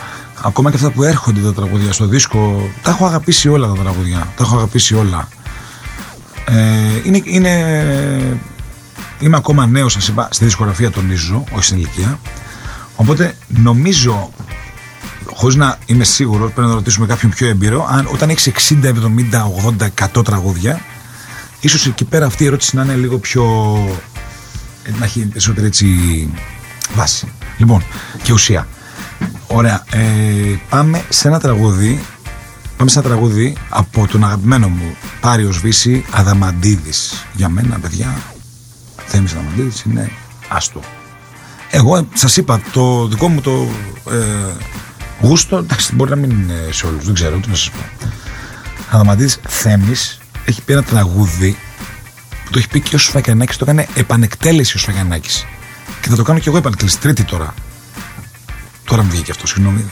Ακόμα και αυτά που έρχονται τα τραγούδια στο δίσκο, τα έχω αγαπήσει όλα τα τραγούδια. Τα έχω αγαπήσει όλα. Ε, είναι, είναι, είμαι ακόμα νέος, σα είπα, στη δισκογραφία τονίζω, όχι στην ηλικία. Οπότε νομίζω, χωρίς να είμαι σίγουρος, πρέπει να ρωτήσουμε κάποιον πιο έμπειρο, αν όταν έχεις 60, 70, 80, 100 τραγούδια, ίσως εκεί πέρα αυτή η ερώτηση να είναι λίγο πιο. Ε, να έχει περισσότερη έτσι βάση. Λοιπόν, και ουσία. Ωραία. Ε, πάμε σε ένα τραγούδι. Πάμε σε ένα τραγούδι από τον αγαπημένο μου Πάριος Βύση Αδαμαντίδης. Για μένα, παιδιά, Θέμης Αδαμαντίδης είναι άστο. Εγώ σας είπα, το δικό μου το ε, γούστο, εντάξει, μπορεί να μην είναι σε όλους, δεν ξέρω τι να σας πω. Αδαμαντίδης Θέμης έχει πει ένα τραγούδι που το έχει πει και ο Σφακιανάκης, το έκανε επανεκτέλεση ο Σφακιανάκης. Και θα το κάνω και εγώ επανεκτέλεση, τρίτη τώρα. Τώρα μου βγήκε αυτό, συγγνώμη.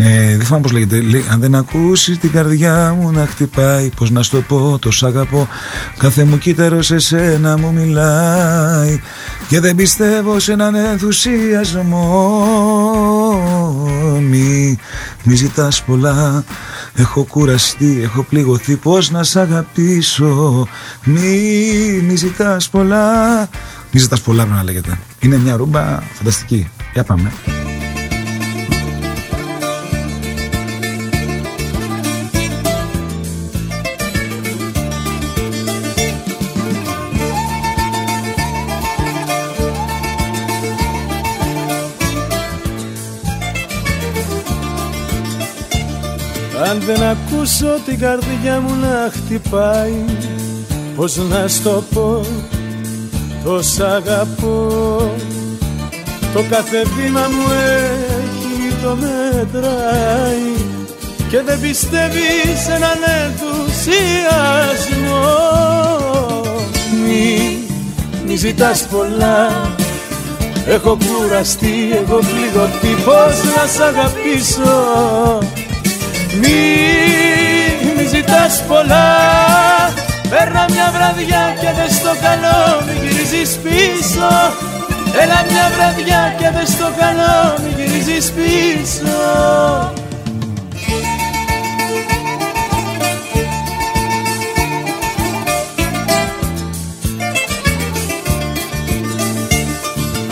Ε, δεν θυμάμαι πώς λέγεται. Λέει, αν δεν ακούσεις την καρδιά μου να χτυπάει, πώς να στο πω, το σ' αγαπώ. Κάθε μου κύτταρο σε σένα μου μιλάει. Και δεν πιστεύω σε έναν ενθουσιασμό. Μη, μη ζητάς πολλά. Έχω κουραστεί, έχω πληγωθεί. Πώς να σ' αγαπήσω; Μη, μη ζητάς πολλά. Μη ζητάς πολλά, να λέγεται. Είναι μια ρούμπα φανταστική. Για πάμε.
Αν δεν ακούσω την καρδιά μου να χτυπάει Πώς να στο πω, το σ' αγαπώ Το κάθε βήμα μου έχει το μετράει και δεν πιστεύεις έναν ενθουσιασμό. Μη, μη ζητάς πολλά. Έχω κουραστεί, εγώ πληγωθεί Πώς να σ' αγαπήσω. Μη, μη ζητάς πολλά. Παίρνα μια βραδιά και δεν στο καλό Μη γυρίζεις πίσω Έλα μια βραδιά και δεν στο καλό Μη γυρίζεις πίσω.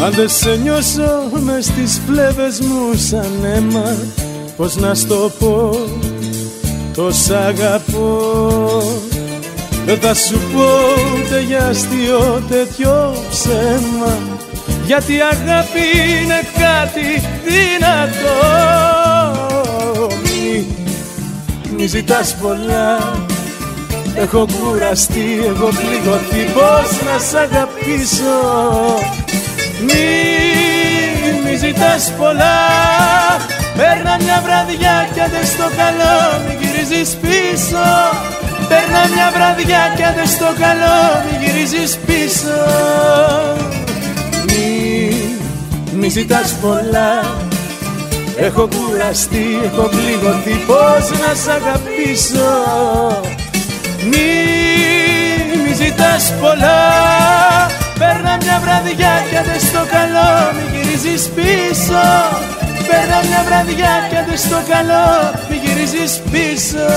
Αν δεν σε νιώσω μες στις φλέβες μου σαν αίμα Πώς να στο πω, το σ' αγαπώ. Δεν θα σου πω ούτε για αστείο τέτοιο ψέμα Γιατί η αγάπη είναι κάτι δυνατό. Μη, μη ζητάς πολλά. Έχω κουραστεί, έχω πληγωθεί Πώς να σ' αγαπήσω. Μη, μη ζητάς πολλά. Παίρνα μια βραδιά κι άντε στο καλό Μη γυρίζεις πίσω. Παίρνα μια βραδιά κι άντε στο καλό Μη γυρίζεις πίσω. Μη, μη ζητάς πολλά. Έχω κουραστεί, έχω πληγωθεί Πώς να σ' αγαπήσω. Μη, μη ζητάς πολλά. Παίρνα μια βραδιά και δεν στο καλό Μη γυρίζεις πίσω. Παίρνα μια βραδιά και δεν στο καλό Μη γυρίζεις πίσω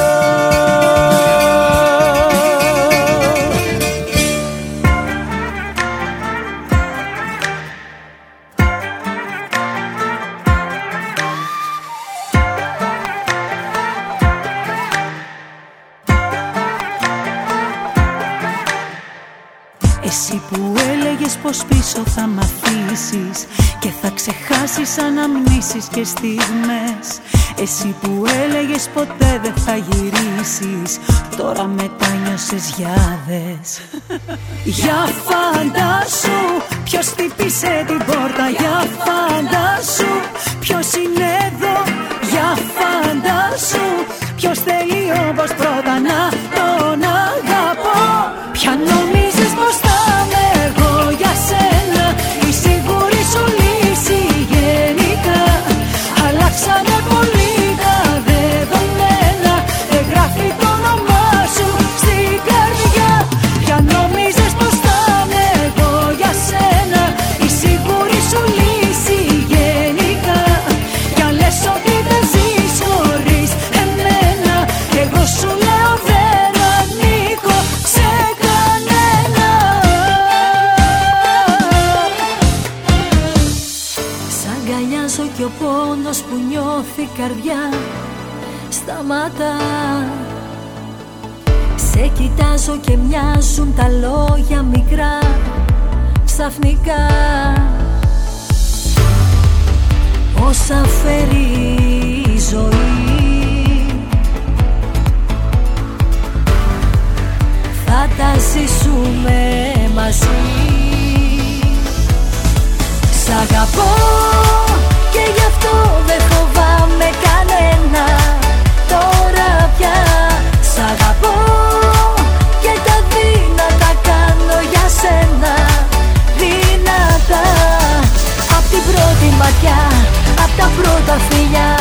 πως πίσω θα μ' αφήσεις Και θα ξεχάσεις αναμνήσεις και στιγμές. Εσύ που έλεγες ποτέ δεν θα γυρίσεις Τώρα μετάνιωσες γιάδες. Για φαντάσου ποιος χτύπησε την πόρτα Για φαντάσου ποιος είναι εδώ. Για φαντάσου ποιος θέλει όπως πρώτα να τον αγαπώ. Ποια νομίζεις κοιτάζω και μοιάζουν τα λόγια μικρά Ξαφνικά. Όσα φέρει η ζωή Θα τα ζήσουμε μαζί. Σ' αγαπώ και γι' αυτό δεν φοβάμαι κανένα πρώτη ματιά Απ' τα πρώτα φιλιά.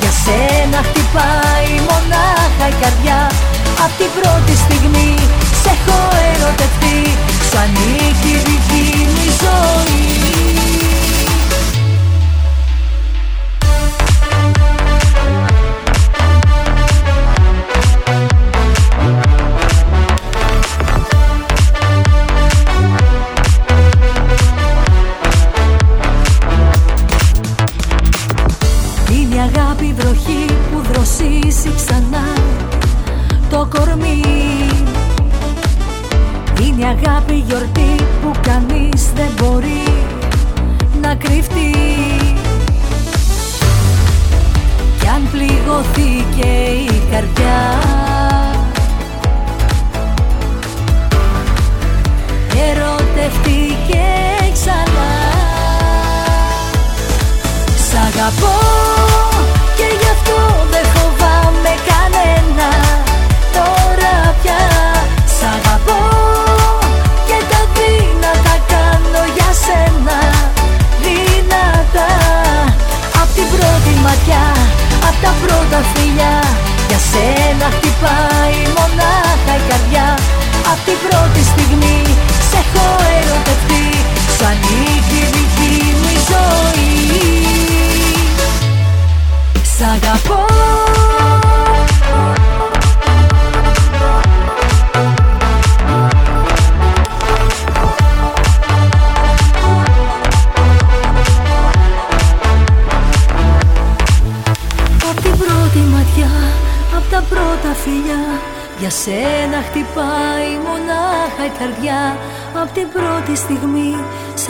Για σένα χτυπάει μονάχα η καρδιά. Απ' την πρώτη στιγμή Σε έχω ερωτευτεί. Σου ανήκει δική μου η ζωή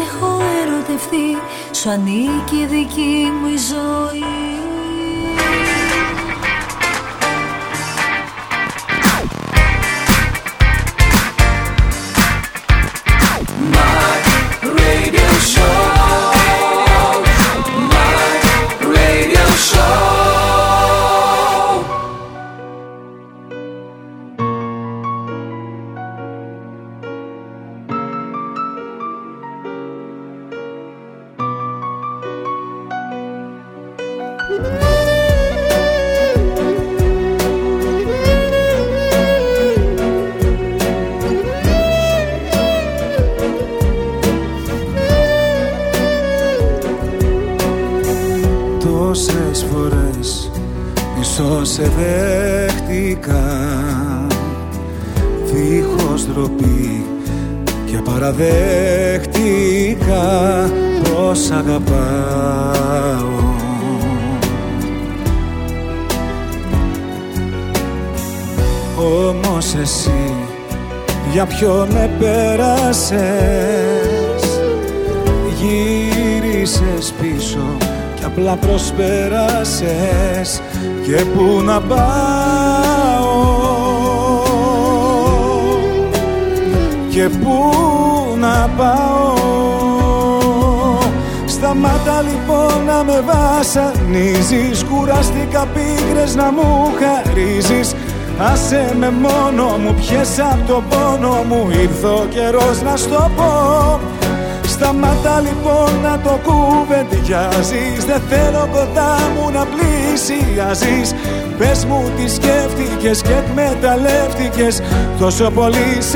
έχω ερωτευτεί Σου ανήκει η δική μου η ζωή
βασανίζεις. Κουραστήκα πίκρες να μου χαρίζεις. Άσε με μόνο μου, πιες απ' το πόνο μου. Ήρθε ο καιρός να στο πω. Σταμάτα λοιπόν να το κουβεντιάζεις. Δεν θέλω κοντά μου να πλησιάζεις. Πες μου τι σκέφτηκες και εκμεταλλεύτηκες. Τόσο πολύ σ'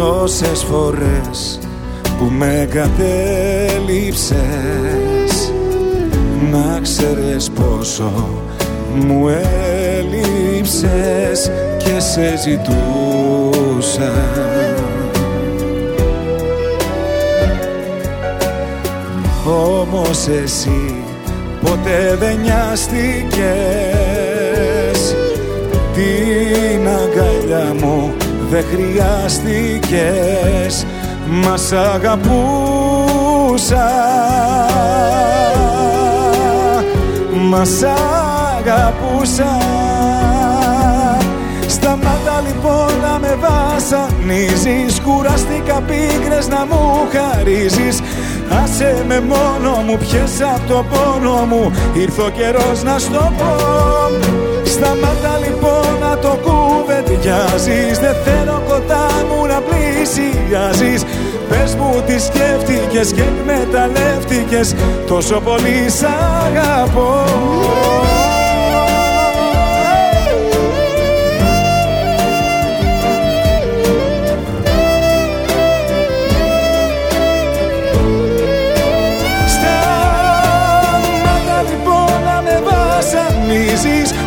τόσες φορές που με κατέληψες Να ξέρεις πόσο μου έλειψες και σε ζητούσα. Όμως εσύ ποτέ δεν νοιάστηκες. Την αγκαλιά μου δεν χρειάστηκες Μας αγαπούσα. Μας αγαπούσα. Σταμάτα λοιπόν να με βασανίζεις Κουραστήκα πίκρες να μου χαρίζεις. Άσε με μόνο μου, πιες απ' το πόνο μου Ήρθε ο καιρός να στο πω. Σταμάτα λοιπόν να το κουβεντιάζεις Δεν θέλω κοντά μου να πλησιάζεις. Πες μου τι σκέφτηκες και εκμεταλλεύτηκες Τόσο πολύ σ' αγαπώ.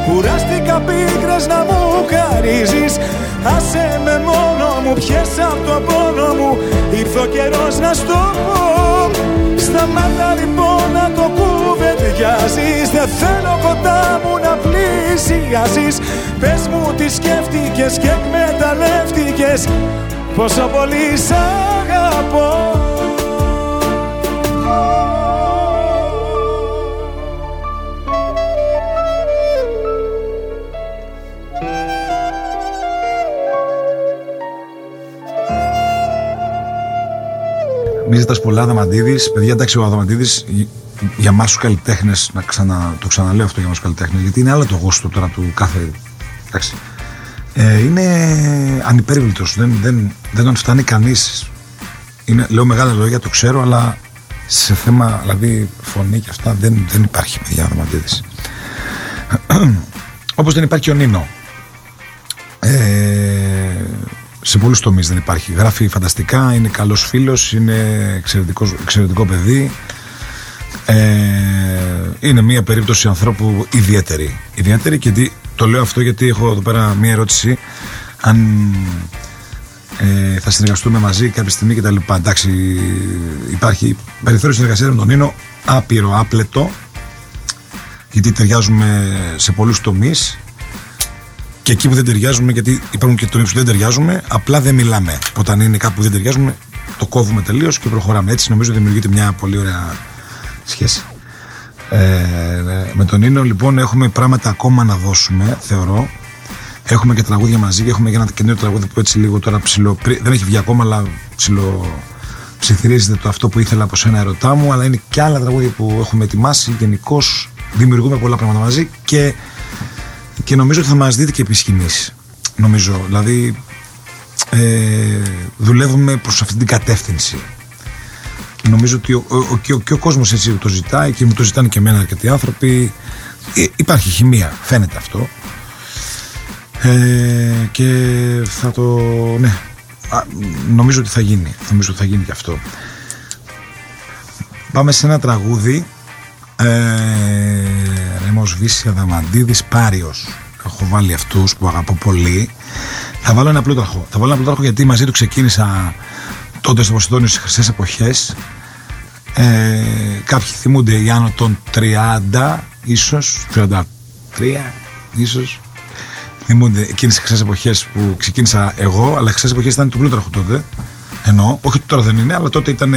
Κουράστηκα πίκρες να μου χαρίζεις Άσε με μόνο μου, πιες απ' το πόνο μου. Ήρθε ο καιρός να στο πω. Σταμάτα λοιπόν να το κουβεντιάζεις. Δεν θέλω κοντά μου να πλησιάζεις. Πες μου τι σκέφτηκες και εκμεταλλεύτηκες. Πόσο πολύ σ' αγαπώ
Μη ζητά πολλά, Αδαμαντίδη. Παιδιά, εντάξει, ο Αδαμαντίδη για εμά τους καλλιτέχνες, να ξανα, το ξαναλέω αυτό για εμά τους καλλιτέχνες, γιατί είναι άλλο το γούστο τώρα του κάθε
Εντάξει. Ε, είναι ανυπέρβλητος. Δεν, δεν, δεν τον φτάνει κανείς. Είναι, λέω μεγάλα λόγια, το ξέρω, αλλά σε θέμα δηλαδή φωνή και αυτά δεν, δεν υπάρχει παιδιά δραματίδης. Όπως δεν υπάρχει ο Νίνο. Ε, σε πολλούς τομείς δεν υπάρχει. Γράφει φανταστικά, είναι καλός φίλος, είναι εξαιρετικός παιδί. Ε, είναι μια περίπτωση ανθρώπου ιδιαίτερη. Ιδιαίτερη και το λέω αυτό γιατί έχω εδώ πέρα μια ερώτηση αν ε, θα συνεργαστούμε μαζί κάποια στιγμή κτλ. Εντάξει, υπάρχει περιθώριο συνεργασίας με τον Νίνο άπειρο, άπλετο γιατί ταιριάζουμε σε πολλούς τομείς και εκεί που δεν ταιριάζουμε, γιατί υπάρχουν και τομεί που δεν ταιριάζουμε, απλά δεν μιλάμε. Όταν είναι κάπου που δεν ταιριάζουμε, το κόβουμε τελείως και προχωράμε. Έτσι νομίζω δημιουργείται μια πολύ ωραία σχέση. Ε, με τον Νίνο λοιπόν έχουμε πράγματα ακόμα να δώσουμε, θεωρώ. Έχουμε και τραγούδια μαζί και έχουμε και ένα καινούριο τραγούδι που έτσι λίγο τώρα ψηλό. Δεν έχει βγει ακόμα, αλλά ψηλό ψιθυρίζεται το αυτό που ήθελα από σένα ερωτά μου. Αλλά είναι και άλλα τραγούδια που έχουμε ετοιμάσει. Γενικώς δημιουργούμε πολλά πράγματα μαζί και, και νομίζω ότι θα μας δείτε και επί Νομίζω. Δηλαδή ε, δουλεύουμε προς αυτή την κατεύθυνση. Νομίζω ότι ο, ο, και, ο, και ο κόσμος έτσι το ζητάει και μου το ζητάνε και εμένα αρκετοί άνθρωποι. Ε, υπάρχει χημεία, φαίνεται αυτό. Ε, και θα το. Ναι, νομίζω ότι θα γίνει. Νομίζω ότι θα γίνει και αυτό. Πάμε σε ένα τραγούδι. Ε, Ρέμος Βύσια Δαμαντίδης Πάριος. Έχω βάλει αυτούς που αγαπώ πολύ. Θα βάλω ένα πλούταρχο. Θα βάλω ένα πλούταρχο γιατί μαζί του ξεκίνησα τότε στο Ποσειδόνιο στις χρυσές εποχές. Ε, κάποιοι θυμούνται οι άνω των 30 ίσως 33 ίσως. Θυμούνται εκείνες τις χρυσές εποχές που ξεκίνησα εγώ αλλά οι χρυσές εποχές ήταν του Πλούταρχου τότε. Ενώ, όχι τώρα δεν είναι αλλά τότε ήταν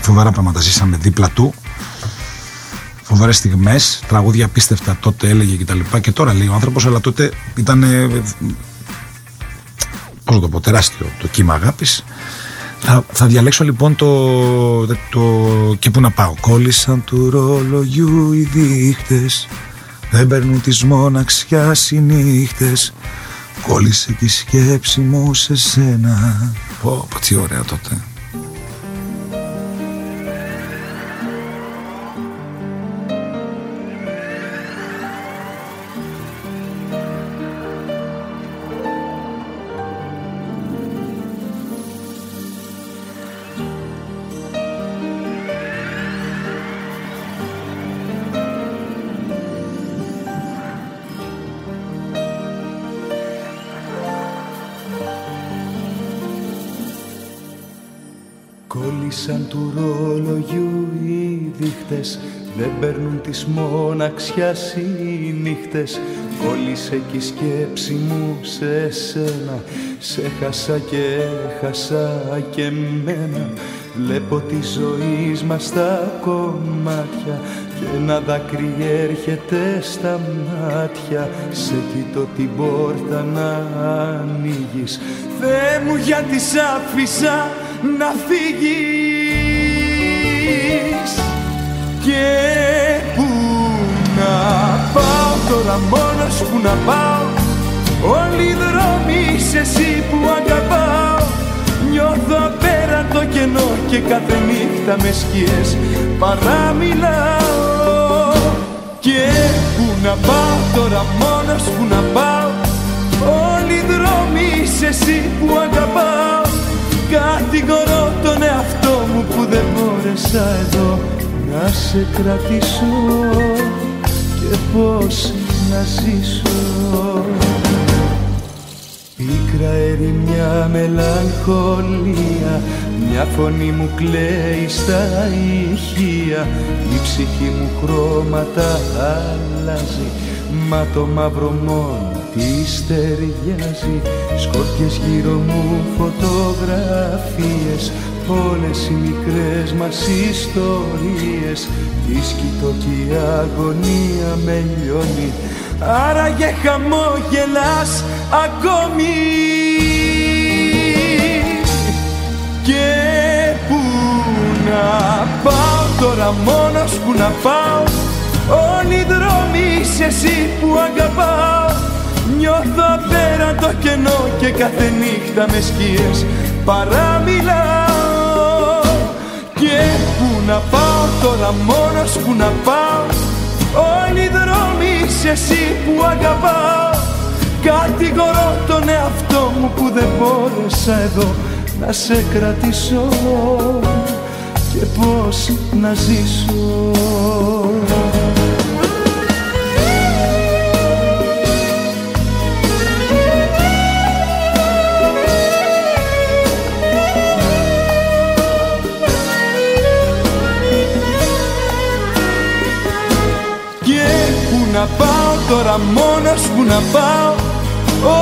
φοβερά πράγματα. Ζήσαμε δίπλα του φοβερές στιγμές τραγούδια απίστευτα τότε έλεγε και τα λοιπά και τώρα λέει ο άνθρωπος αλλά τότε ήταν πώς το πω τεράστιο το κύμα αγάπης. Θα, θα διαλέξω λοιπόν το, το και που να πάω Κόλλησαν του ρολογιού οι δείχτες Δεν παίρνουν της μοναξιάς οι νύχτες Κόλλησε και η σκέψη μου σε σένα Πω, πω τι ωραία τότε
μοναξιάς οι νύχτες Κόλλησε και η σκέψη μου σε σένα. Σε χάσα και χάσα και μένα. Βλέπω τη ζωή μας στα κομμάτια Και ένα δάκρυ έρχεται στα μάτια. Σε κοιτώ την πόρτα να ανοίγεις. Θεέ μου γιατί σ' άφησα να φύγεις; Και να πάω τώρα μόνος που να πάω. Όλοι οι δρόμοι είσαι εσύ που αγαπάω. Νιώθω απέραντο κενό και κάθε νύχτα με σκιές παραμιλάω. Και που να πάω τώρα μόνος που να πάω. Όλοι οι δρόμοι είσαι εσύ που αγαπάω. Κατηγορώ τον εαυτό μου που δεν μπόρεσα εδώ να σε κρατήσω. Και πώς να ζήσω. Πίκρα ερημιά μελαγχολία μια φωνή μου κλαίει στα ηχεία. Η ψυχή μου χρώματα αλλάζει μα το μαύρο μόνο της ταιριάζει. Σκόρπιες γύρω μου φωτογραφίες όλες οι μικρές μας ιστορίες. Τις κοιτώ και η αγωνία με λιώνει Άραγε χαμόγελας ακόμη. Και που να πάω τώρα μόνος που να πάω Όλοι οι δρόμοι είσαι εσύ που αγαπάω.
Νιώθω πέρα το κενό και κάθε νύχτα με σκιές παραμιλάω. Και που να πάω τώρα μόνος που να πάω Όλοι οι δρόμοι σε εσύ που αγαπάω. Κατηγορώ τον εαυτό μου που δεν μπόρεσα εδώ να σε κρατήσω και πώς να ζήσω να πάω τώρα μόνος που να πάω.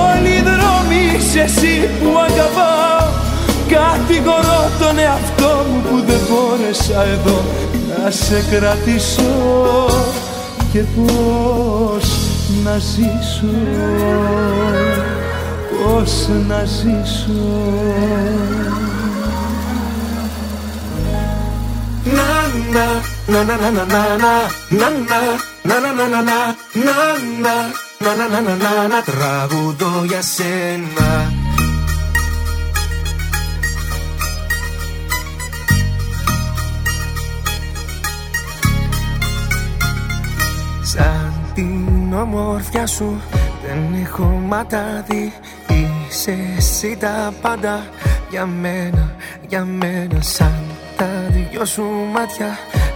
Όλοι οι δρόμοι σε εσύ που αγαπάω. Κατηγορώ τον εαυτό μου που δεν μπόρεσα εδώ να σε κρατήσω και πώς να ζήσω. Πώς να ζήσω.
Να να να να να να να να να να να να να να να να να να να να να τραγουδώ για σένα Σαν την ομορφιά σου δεν έχω ματάδι Είσαι εσύ τα πάντα για μένα, για μένα Σαν τα δυο σου μάτια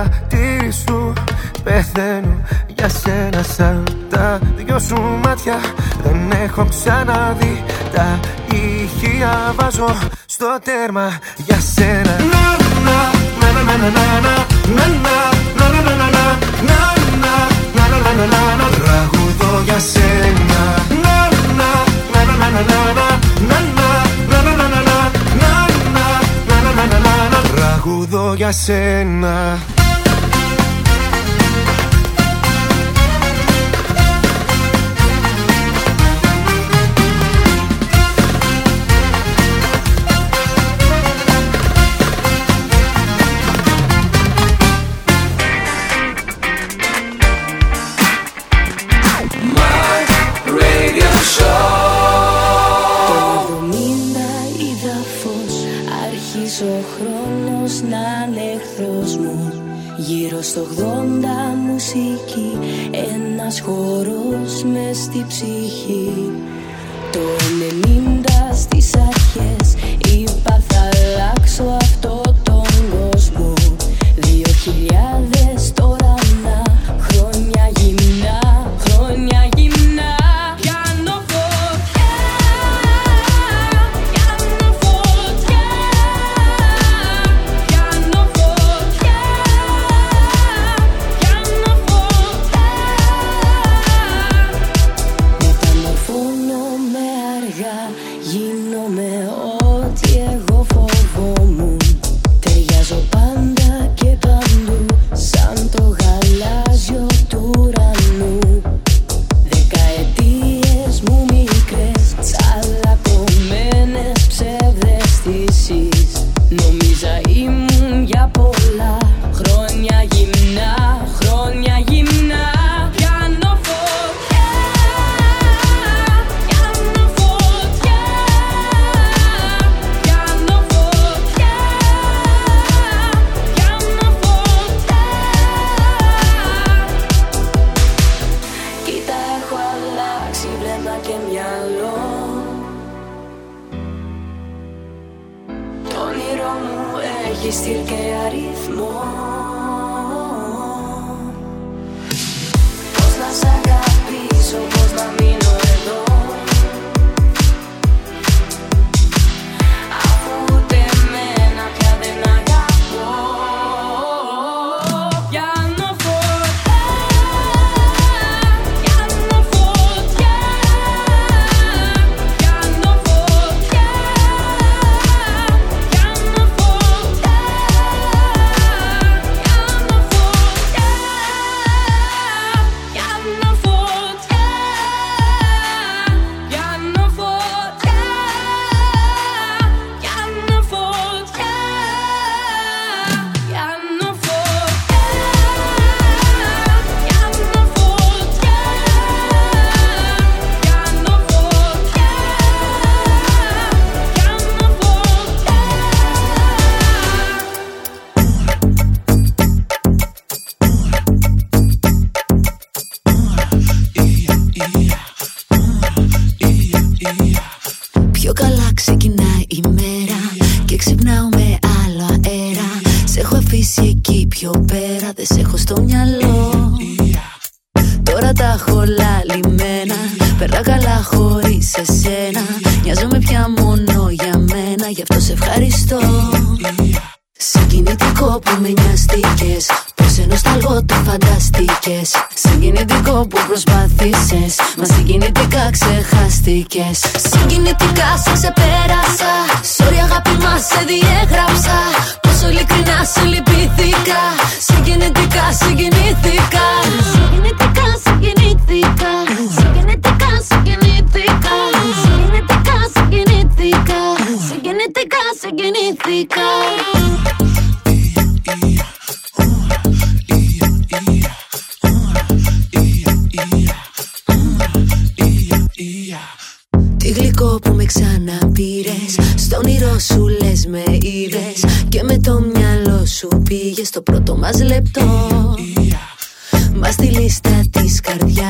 χατήρι σου πεθαίνω για σένα Σαν τα δυο σου μάτια δεν έχω ξαναδεί Τα ηχεία βάζω στο τέρμα για σένα Να να να να να να
χορός μες στη ψυχή. Το 90 στις αρχές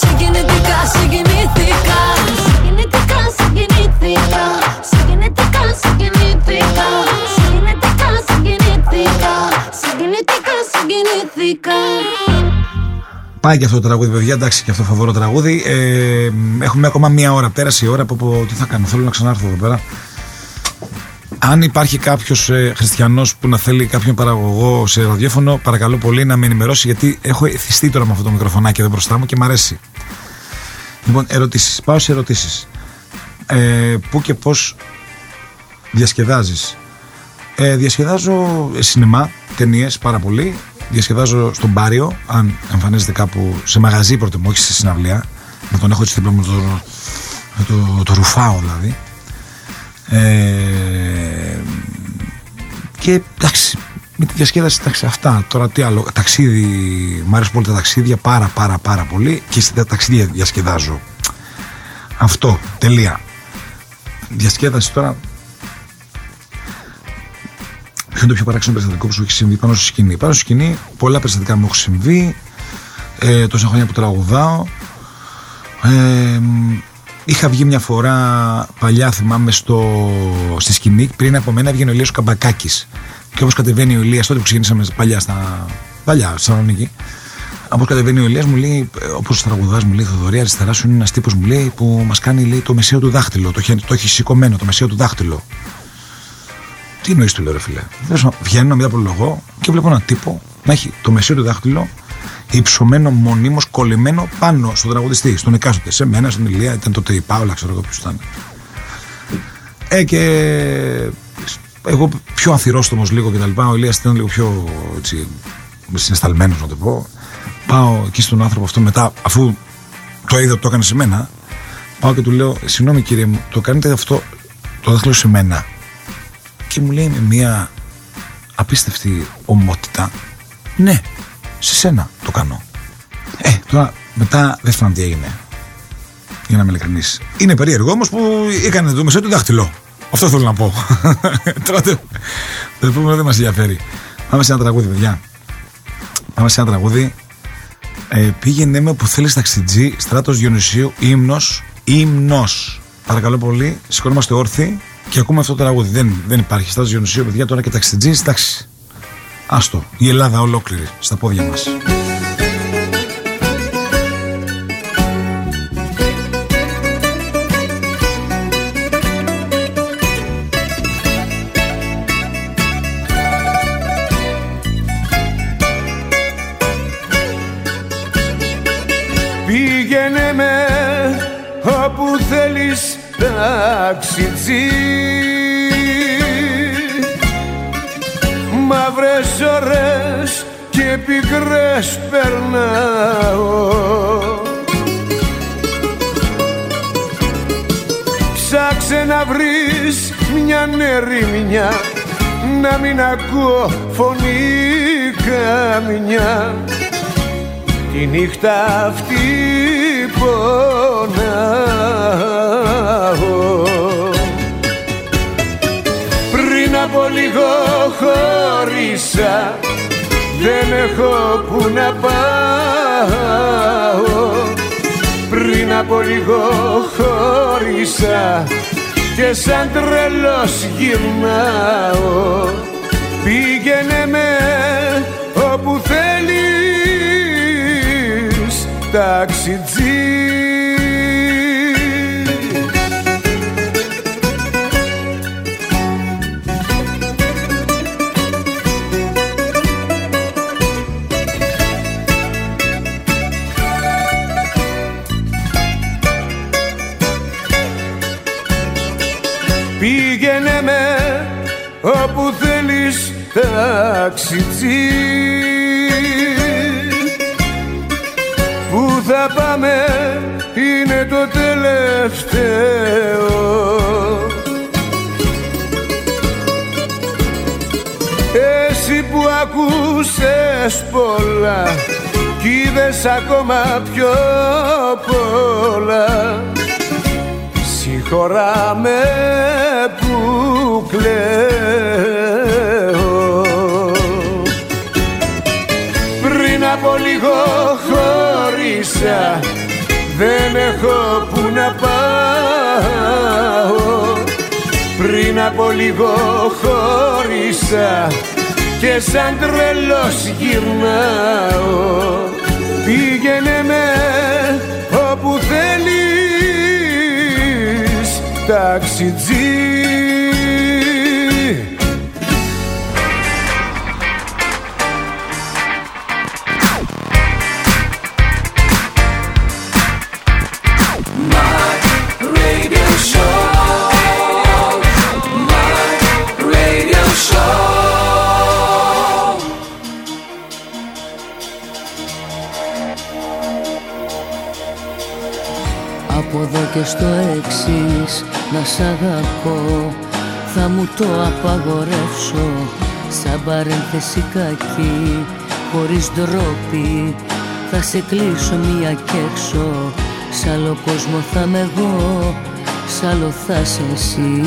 Συγκινητικά συγκινήθηκα. Συγκινητικά συγκινήθηκα. Συγκινητικά συγκινήθηκα. Συγκινητικά συγκινήθηκα. Συγκινητικά συγκινήθηκα
Πάει και αυτό το τραγούδι, παιδιά. Εντάξει, και αυτό φαβορό τραγούδι. Ε, έχουμε ακόμα μία ώρα. Πέρασε η ώρα από, από τι θα κάνω. Θέλω να ξανάρθω εδώ πέρα. Αν υπάρχει κάποιος ε, χριστιανός που να θέλει κάποιον παραγωγό σε ραδιόφωνο, παρακαλώ πολύ να με ενημερώσει, γιατί έχω εθιστεί τώρα με αυτό το μικροφωνάκι εδώ μπροστά μου και μ' αρέσει. Λοιπόν, ερωτήσεις. Πάω σε ερωτήσεις. Ε, πού και πώς διασκεδάζεις; Ε, διασκεδάζω σινεμά, ταινίες πάρα πολύ. Διασκεδάζω στον Πάριο, αν εμφανίζεται κάπου σε μαγαζί προτιμώ, όχι σε συναυλία. Να τον έχω έτσι δίπλα μου το, το, το, το ρουφάω δηλαδή. Ε, και εντάξει, με τη διασκέδαση εντάξει, αυτά. Τώρα τι άλλο. Ταξίδι, μου αρέσουν πολύ τα ταξίδια πάρα πάρα πάρα πολύ και στα ταξίδια διασκεδάζω. Αυτό, τελεία. Διασκέδαση τώρα. Ποιο είναι το πιο παράξενο περιστατικό που σου έχει συμβεί πάνω στη σκηνή. Πάνω στη σκηνή, πολλά περιστατικά μου έχουν συμβεί. Ε, τόσα χρόνια που τραγουδάω. Ε, Είχα βγει μια φορά παλιά, θυμάμαι, στο, στη σκηνή. Πριν από μένα βγαίνει ο Ηλίας Καμπακάκης. Και όπως κατεβαίνει ο Ηλίας, τότε που ξεκινήσαμε παλιά στα παλιά, Σαλονίκη. Όπως κατεβαίνει ο Ηλίας μου λέει, όπως τραγουδάς μου λέει, Θοδωρή, αριστερά σου είναι ένας τύπος μου λέει που μας κάνει λέει, το μεσαίο του δάχτυλο. Το, το έχει σηκωμένο, το μεσαίο του δάχτυλο. Τι εννοείς του λέω, ρε φιλέ. Βγαίνω μετά από λογό και βλέπω έναν τύπο να έχει το μεσαίο του δάχτυλο υψωμένο μονίμως κολλημένο πάνω στον τραγουδιστή, στον εκάστοτε. Σε μένα, στον Ηλία, ήταν τότε η Πάολα, ξέρω εγώ ποιος ήταν. Ε, και εγώ πιο ανθυρόστομο λίγο και τα λοιπά. Ο Ηλίας ήταν λίγο πιο συναισθαλμένο, να το πω. Πάω εκεί στον άνθρωπο αυτό μετά, αφού το είδα ότι το έκανε σε μένα, πάω και του λέω: Συγγνώμη κύριε μου, το κάνετε αυτό το δάχτυλο σε μένα. Και μου λέει με μια απίστευτη ομότητα, ναι, σε σένα το κάνω. Ε, τώρα μετά δεν θυμάμαι τι έγινε. Για να είμαι ειλικρινής. Είναι περίεργο όμως που έκανε το μεσαίο του δάχτυλο. Αυτό θέλω να πω. Τώρα το επόμενο δεν μας ενδιαφέρει. Πάμε σε ένα τραγούδι, παιδιά. Πάμε σε ένα τραγούδι. Ε, πήγαινε με που θέλεις ταξιτζή, στράτος Διονυσίου, ύμνος. Ύμνος. Παρακαλώ πολύ, σηκωνόμαστε όρθιοι και ακούμε αυτό το τραγούδι. Δεν, δεν υπάρχει στράτο Διονυσίου, παιδιά, τώρα και ταξιτζής, εντάξει. Άστο, η Ελλάδα ολόκληρη στα πόδια μας.
Ταξιτζή μαύρες ώρες και πικρές περνάω. Ψάξε να βρεις μια νερίμια να μην ακούω φωνή καμιά τη νύχτα αυτή πονάω από λίγο χωρίσα δεν έχω που να πάω. Πριν από λίγο χωρίσα και σαν τρελός γυρνάω. Πήγαινε με όπου θέλεις ταξιτζή ταξιτζή Πού θα πάμε είναι το τελευταίο. Εσύ που ακούσες πολλά κι είδες ακόμα πιο πολλά Συγχωρά με που κλαίω από λίγο χωρίσα δεν έχω που να πάω. Πριν από λίγο χωρίσα και σαν τρελός γυρνάω. Πήγαινε με όπου θέλεις ταξιτζή
και στο εξής να σ' αγαπώ. Θα μου το απαγορεύσω σαν παρένθεση κακή. Χωρίς ντρόπι θα σε κλείσω μία κι έξω. Σ' άλλο κόσμο θα είμαι εγώ σ' άλλο θα σε εσύ.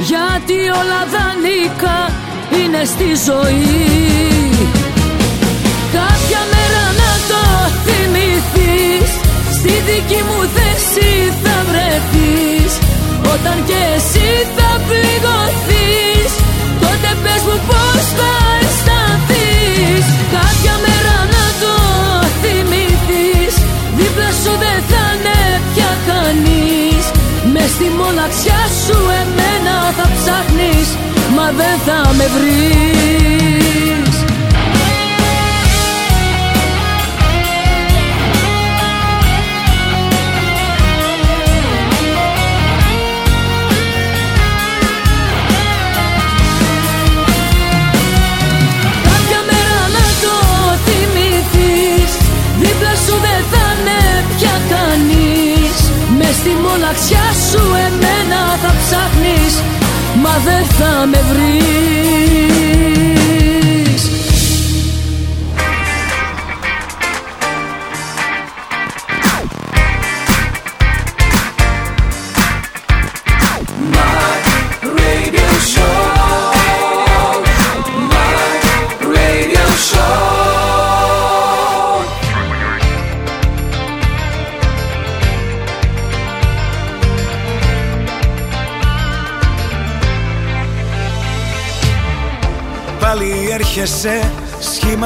Γιατί όλα δανεικά είναι στη ζωή. Κάποια μέρα να το θυμηθείς Στη δική μου θέση θα βρεθείς. Όταν και εσύ θα πληγωθείς Τότε πες μου πως θα αισθανθείς. Κάποια μέρα να το θυμηθείς Δίπλα σου δεν θα είναι πια κανείς. Μες στη μοναξιά σου εμένα θα ψάχνεις Μα δεν θα με βρεις.
Στη μοναξιά σου εμένα θα
ψάχνεις Μα δεν θα με βρεις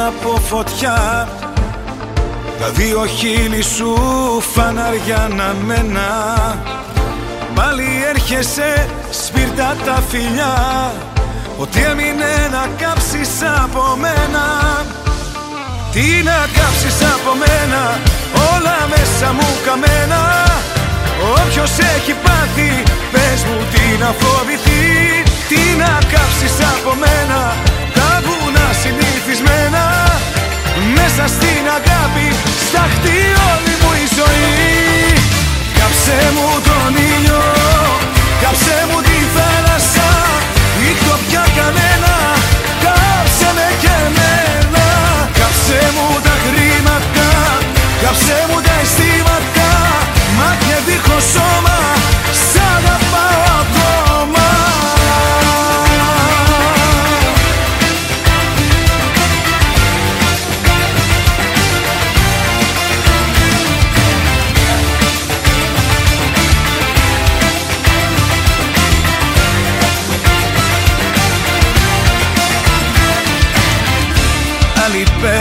από φωτιά. Τα δύο χείλη σου φαναριά να μένα. Πάλι έρχεσαι σπίρτα τα φιλιά. Ότι έμεινε να κάψεις από μένα. Τι να κάψεις από μένα. Όλα μέσα μου καμένα. Όποιος έχει πάθει Πες μου τι να φοβηθεί. Τι να κάψεις από μένα. Τα βουνά συνηθισμένα Μέσα στην αγάπη. Σταχτεί όλη μου η ζωή. Κάψε μου τον ήλιο Κάψε μου τη θάλασσα. Ήχτω πια κανένα Κάψε με και εμένα. Κάψε μου τα χρήματα Κάψε μου τα αισθήματα. Μάτια δίχως σώμα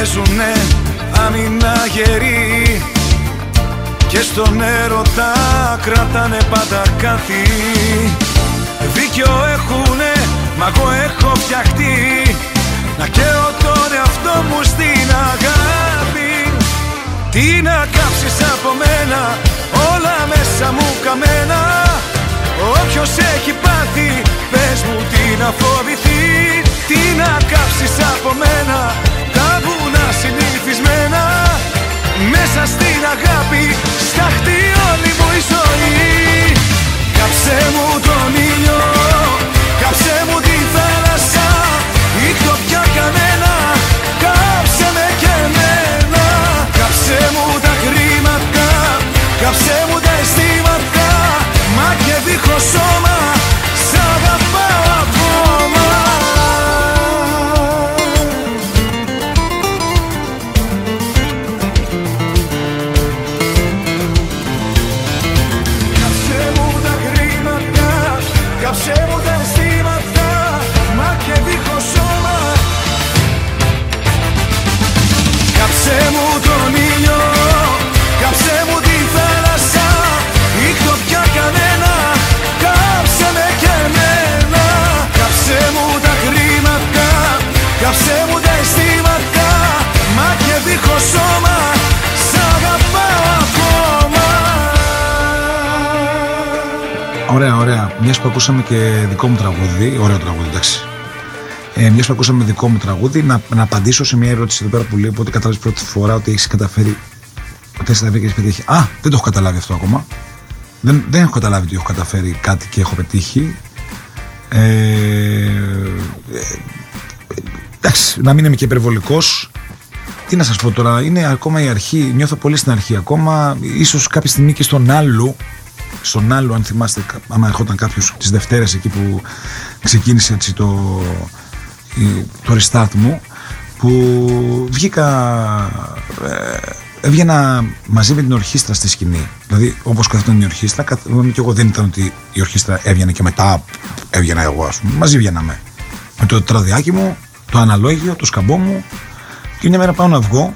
παίζουνε άμυνα γερή. Και στον έρωτα κρατάνε πάντα κάτι. Δίκιο έχουνε, μα εγώ έχω φτιαχτεί. Να καίω τον εαυτό μου στην αγάπη. Τι να κάψεις από μένα, όλα μέσα μου καμένα. Όποιος έχει πάθει, πες μου τι να φοβηθεί. Τι να κάψεις από μένα, τα βουνά συνηθισμένα Μέσα στην αγάπη, σταχτεί όλη μου η ζωή. Κάψε μου τον ήλιο, κάψε μου τη θάλασσα Ήχτω πια κανένα, κάψε με και εμένα. Κάψε μου
που ακούσαμε και δικό μου τραγούδι, ωραίο τραγούδι, εντάξει. Ε, Μιας που ακούσαμε δικό μου τραγούδι, να, να απαντήσω σε μια ερώτηση εδώ πέρα που λέει ότι κατάλαβες πρώτη φορά ότι έχεις καταφέρει. Ότι έχεις καταφέρει και έχεις πετύχει. Α, δεν το έχω καταλάβει αυτό ακόμα. Δεν, δεν έχω καταλάβει ότι έχω καταφέρει κάτι και έχω πετύχει. Ε, ε, εντάξει, να μην είμαι και υπερβολικός. Τι να σας πω τώρα, είναι ακόμα η αρχή. Νιώθω πολύ στην αρχή ακόμα. ίσως κάποια στιγμή και στον άλλο στον άλλο, αν θυμάστε, άμα ερχόταν κάποιος τις Δευτέρες εκεί που ξεκίνησε έτσι το, η- το restart μου, που βγήκα. Ε, έβγαινα μαζί με την ορχήστρα στη σκηνή. Δηλαδή, όπως καθόταν η ορχήστρα, καθόμουν και εγώ δεν ήταν ότι η ορχήστρα έβγαινε και μετά έβγαινα εγώ, ας πούμε. Μαζί βγαίναμε. Με το τραδιάκι μου, το αναλόγιο, το σκαμπό μου. Και μια μέρα πάω να βγω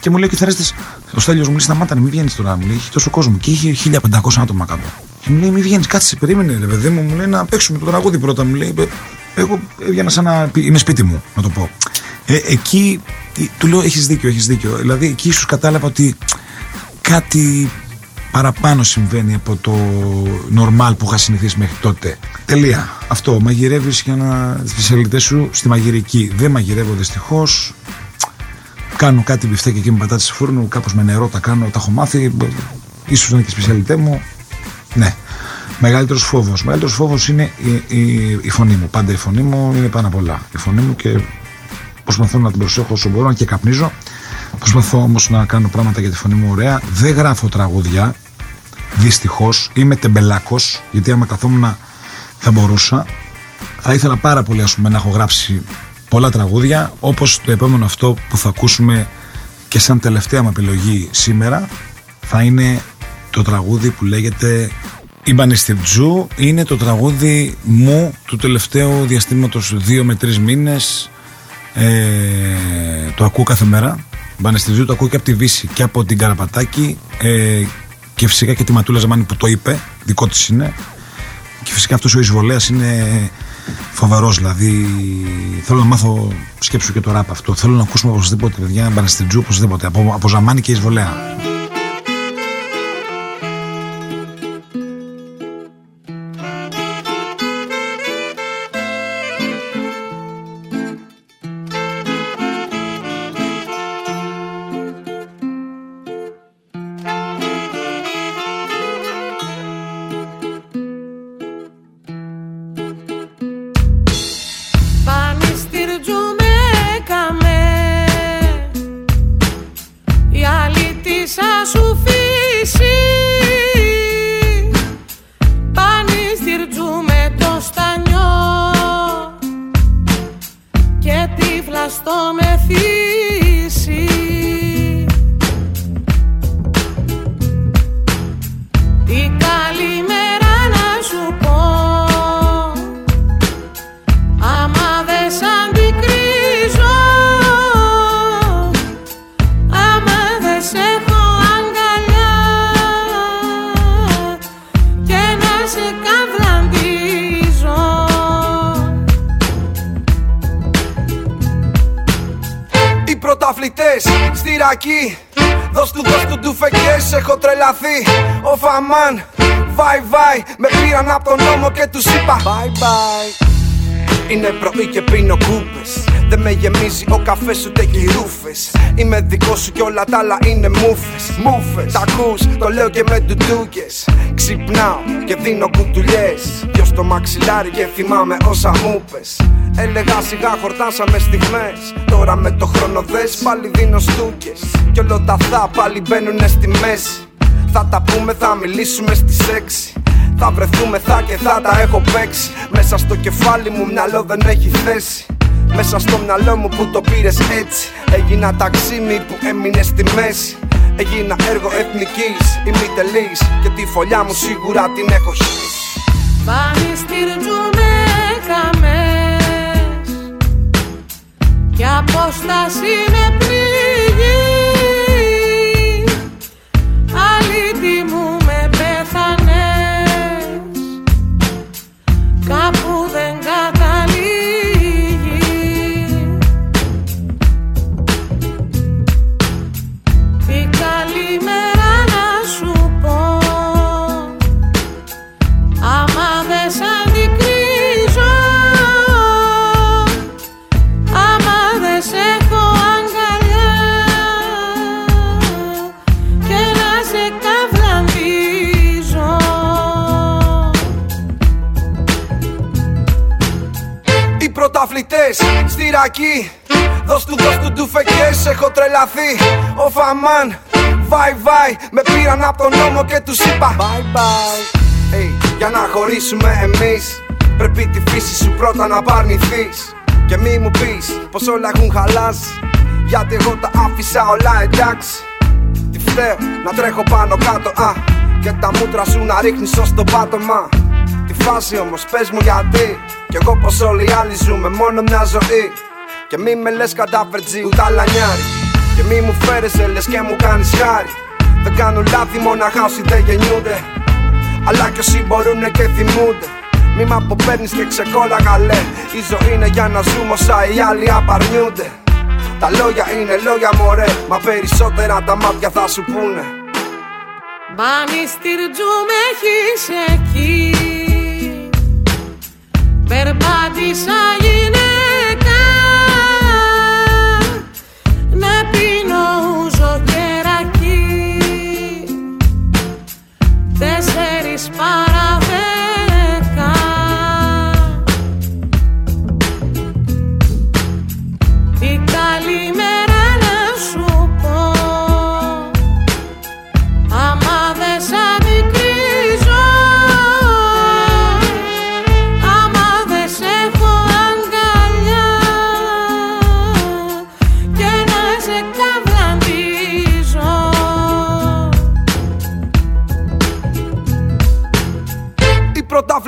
και μου λέει ο κιθαρίστης
Ο Στέλιος μου λέει σταμάτα, μην βγαίνεις τώρα. Μου λέει έχει τόσο κόσμο και είχε 1500 άτομα κάτω. Και μου λέει μην βγαίνεις, κάτσε, περίμενε ρε παιδί μου. Μου λέει να παίξουμε το τραγούδι πρώτα. Μου λέει εγώ έβγαινα σαν να είμαι σπίτι μου, να το πω. Ε, εκεί του λέω έχεις δίκιο, έχεις δίκιο. Δηλαδή εκεί ίσως κατάλαβα ότι κάτι παραπάνω συμβαίνει από το νορμάλ που είχα συνηθίσει μέχρι τότε. Τελεία. Αυτό. Μαγειρεύεις για να. τις σπεσιαλιτέ σου στη μαγειρική. Δεν μαγειρεύω δυστυχώς. Κάνω κάτι μπιφτέκι εκεί με πατάτες φούρνου, κάπως με νερό τα κάνω, τα έχω μάθει. ίσως είναι και σπεσιαλιτέ μου. Ναι. Μεγαλύτερος φόβος. Μεγαλύτερος φόβος είναι η, η, η, φωνή μου. Πάντα η φωνή μου είναι πάνω απ' όλα. Η φωνή μου και προσπαθώ να την προσέχω όσο μπορώ και καπνίζω. Προσπαθώ όμως να κάνω πράγματα για τη φωνή μου ωραία. Δεν γράφω τραγούδια. Δυστυχώς είμαι τεμπελάκος, γιατί άμα καθόμουν θα μπορούσα. Θα ήθελα πάρα πολύ ας πούμε, να έχω γράψει πολλά τραγούδια, όπως το επόμενο αυτό που θα ακούσουμε και σαν τελευταία μου επιλογή σήμερα, θα είναι το τραγούδι που λέγεται «Η Μπανιστιρτζού». Είναι το τραγούδι μου του τελευταίου διαστήματος δύο με τρεις μήνες. Ε, το ακούω κάθε μέρα. Μπανιστιρτζού το ακούω και από τη Βύση και από την Καραπατάκη ε, και φυσικά και τη Ματούλα Ζαμάνη που το είπε, δικό της είναι. Και φυσικά αυτός ο εισβολέας είναι φοβερός. Δηλαδή θέλω να μάθω σκέψου και το ράπ αυτό. Θέλω να ακούσουμε οπωσδήποτε παιδιά Μπαναστιτζού οπωσδήποτε από, από Ζαμάνη και Εισβολέα.
Είναι πρωί και πίνω κούπες Δεν με γεμίζει ο καφές ούτε ρούφες. Είμαι δικός σου κι όλα τα άλλα είναι μούφες Μούφες, τα ακούς, το λέω και με τουτούκες Ξυπνάω και δίνω κουτουλιές. Δυο στο μαξιλάρι και θυμάμαι όσα μου πες. Έλεγα σιγά χορτάσαμε στιγμές. Τώρα με το χρόνο δες πάλι δίνω στούκες. Κι όλο τα θα πάλι μπαίνουνε στη μέση Θα τα πούμε, θα μιλήσουμε στις έξι. Θα βρεθούμε θα και θα τα έχω παίξει. Μέσα στο κεφάλι μου μυαλό δεν έχει θέση. Μέσα στο μυαλό μου που το πήρες έτσι. Έγινα ταξίμι που έμεινε στη μέση. Έγινα έργο εθνικής ημιτελής Και τη φωλιά μου σίγουρα την έχω χύσει.
Πανιστήρτζουμε καμές. Κι απόσταση είναι πληγή
στη ρακή Δώσ' του, δώσ' του ντουφεκές, έχω τρελαθεί. Ο Φαμάν, βάι βάι Με πήραν από τον νόμο και τους είπα Bye bye hey, Για να χωρίσουμε εμείς Πρέπει τη φύση σου πρώτα να παρνηθείς. Και μη μου πεις πως όλα έχουν χαλάσει Γιατί εγώ τα άφησα όλα εντάξει. Τι φταίω να τρέχω πάνω κάτω α, Και τα μούτρα σου να ρίχνεις ως το πάτωμα. Τη φάση όμως πες μου γιατί. Κι εγώ πως όλοι οι άλλοι ζούμε μόνο μια ζωή. Και μη με λες κατάφερτζι ούτε αλανιάρι. Και μη μου φέρεσαι λες και μου κάνεις χάρη. Δεν κάνουν λάθη μοναχά όσοι δεν γεννιούνται. Αλλά κι όσοι μπορούν και θυμούνται. Μη μ' αποπέρνεις και ξεκόλαγα λέ Η ζωή είναι για να ζούμε όσα οι άλλοι απαρνιούνται. Τα λόγια είναι λόγια μωρέ. Μα περισσότερα τα μάτια θα σου πούνε.
Μπάνι στυρτζού με έχεις εκεί Περπάτησα γυναίκα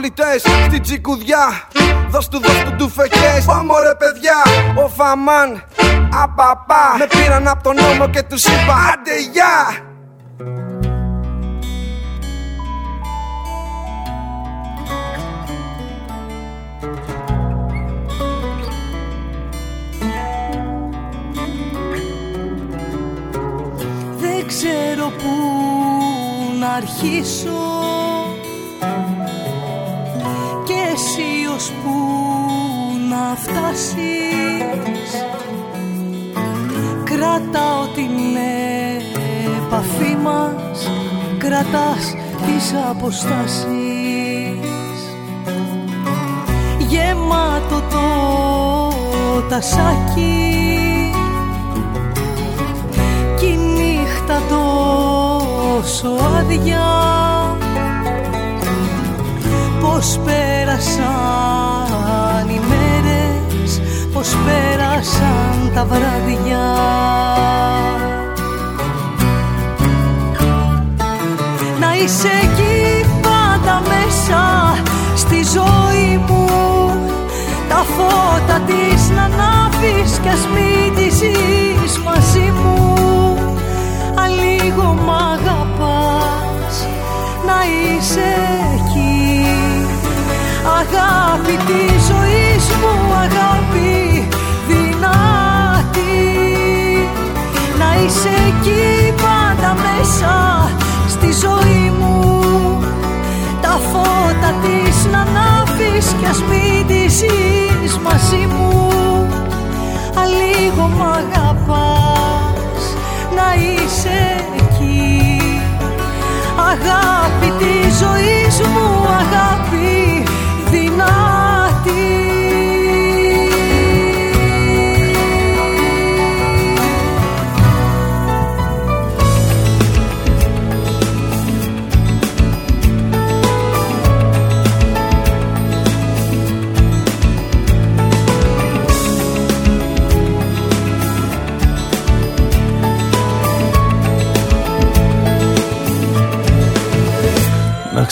πρωταθλητές στην τσικουδιά. Δώσ' του δώσ' του ντουφεκές Πάμε ρε παιδιά Ο Φαμάν Απαπά. Με πήραν από τον νόμο και τους είπα Άντε γεια
Δεν ξέρω πού να αρχίσω εσύ ως πού να φτάσεις. Κρατάω την επαφή μας Κρατάς τις αποστάσεις. Γεμάτο το τασάκι κι η νύχτα τόσο άδεια Πώς πέρασαν οι μέρες Πώς πέρασαν τα βράδια Να είσαι εκεί πάντα μέσα στη ζωή μου. Τα φώτα της να ανάβεις κι ας μην τη ζεις μαζί μου. Αν λίγο μ' αγαπάς. Να είσαι εκεί Αγάπη της ζωής μου, αγάπη δυνατή Να είσαι εκεί πάντα μέσα στη ζωή μου. Τα φώτα της να ανάβεις κι ας μην τη ζεις μαζί μου. Αν λίγο μ' αγαπάς να είσαι εκεί. Αγάπη της ζωής μου, αγάπη δυνατή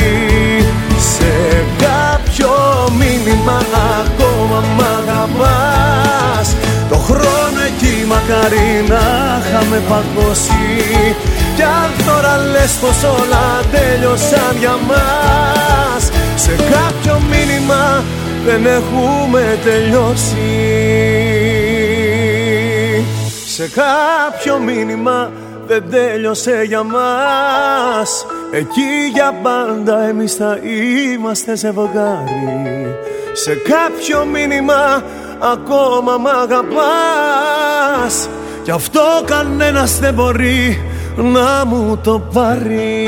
σε κάποιο μήνυμα ακόμα μ' αγαπάς; Το χρόνο εκεί μακάρι να είχαμε παγώσει. Κι αν τώρα λες πως όλα τέλειωσαν για μας Σε κάποιο μήνυμα δεν έχουμε τελειώσει. Σε κάποιο μήνυμα δεν τέλειωσε για μας. Εκεί για πάντα εμείς θα είμαστε ζευγάρι Σε κάποιο μήνυμα ακόμα μ' αγαπάς. Κι αυτό κανένας δεν μπορεί να μου το πάρει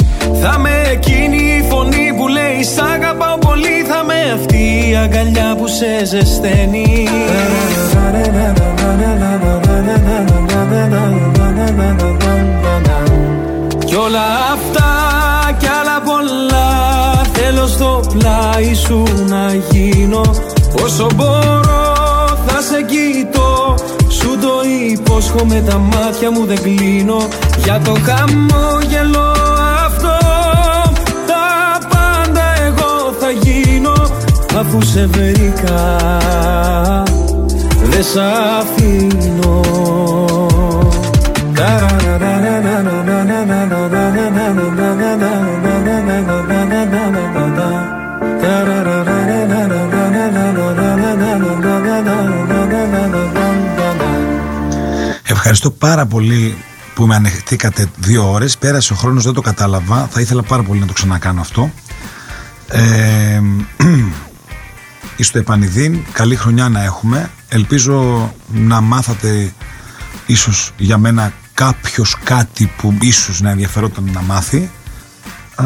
θα με εκείνη η φωνή που λέει Σ' αγαπάω πολύ Θα με αυτή η αγκαλιά που σε ζεσταίνει Κι όλα αυτά κι άλλα πολλά Θέλω στο πλάι σου να γίνω. Όσο μπορώ θα σε κοιτώ Σου το υπόσχομαι τα μάτια μου δεν κλείνω. Για το χαμόγελο Αφού σε βρήκα δεν σ' αφήνω.
Ευχαριστώ πάρα πολύ που με ανεχτήκατε δύο ώρες. Πέρασε ο χρόνος, δεν το κατάλαβα. Θα ήθελα πάρα πολύ να το ξανακάνω αυτό. Ε, Είστε επανειδήν. Καλή χρονιά να έχουμε. Ελπίζω να μάθατε ίσως για μένα κάποιος κάτι που ίσως να ενδιαφερόταν να μάθει. Α,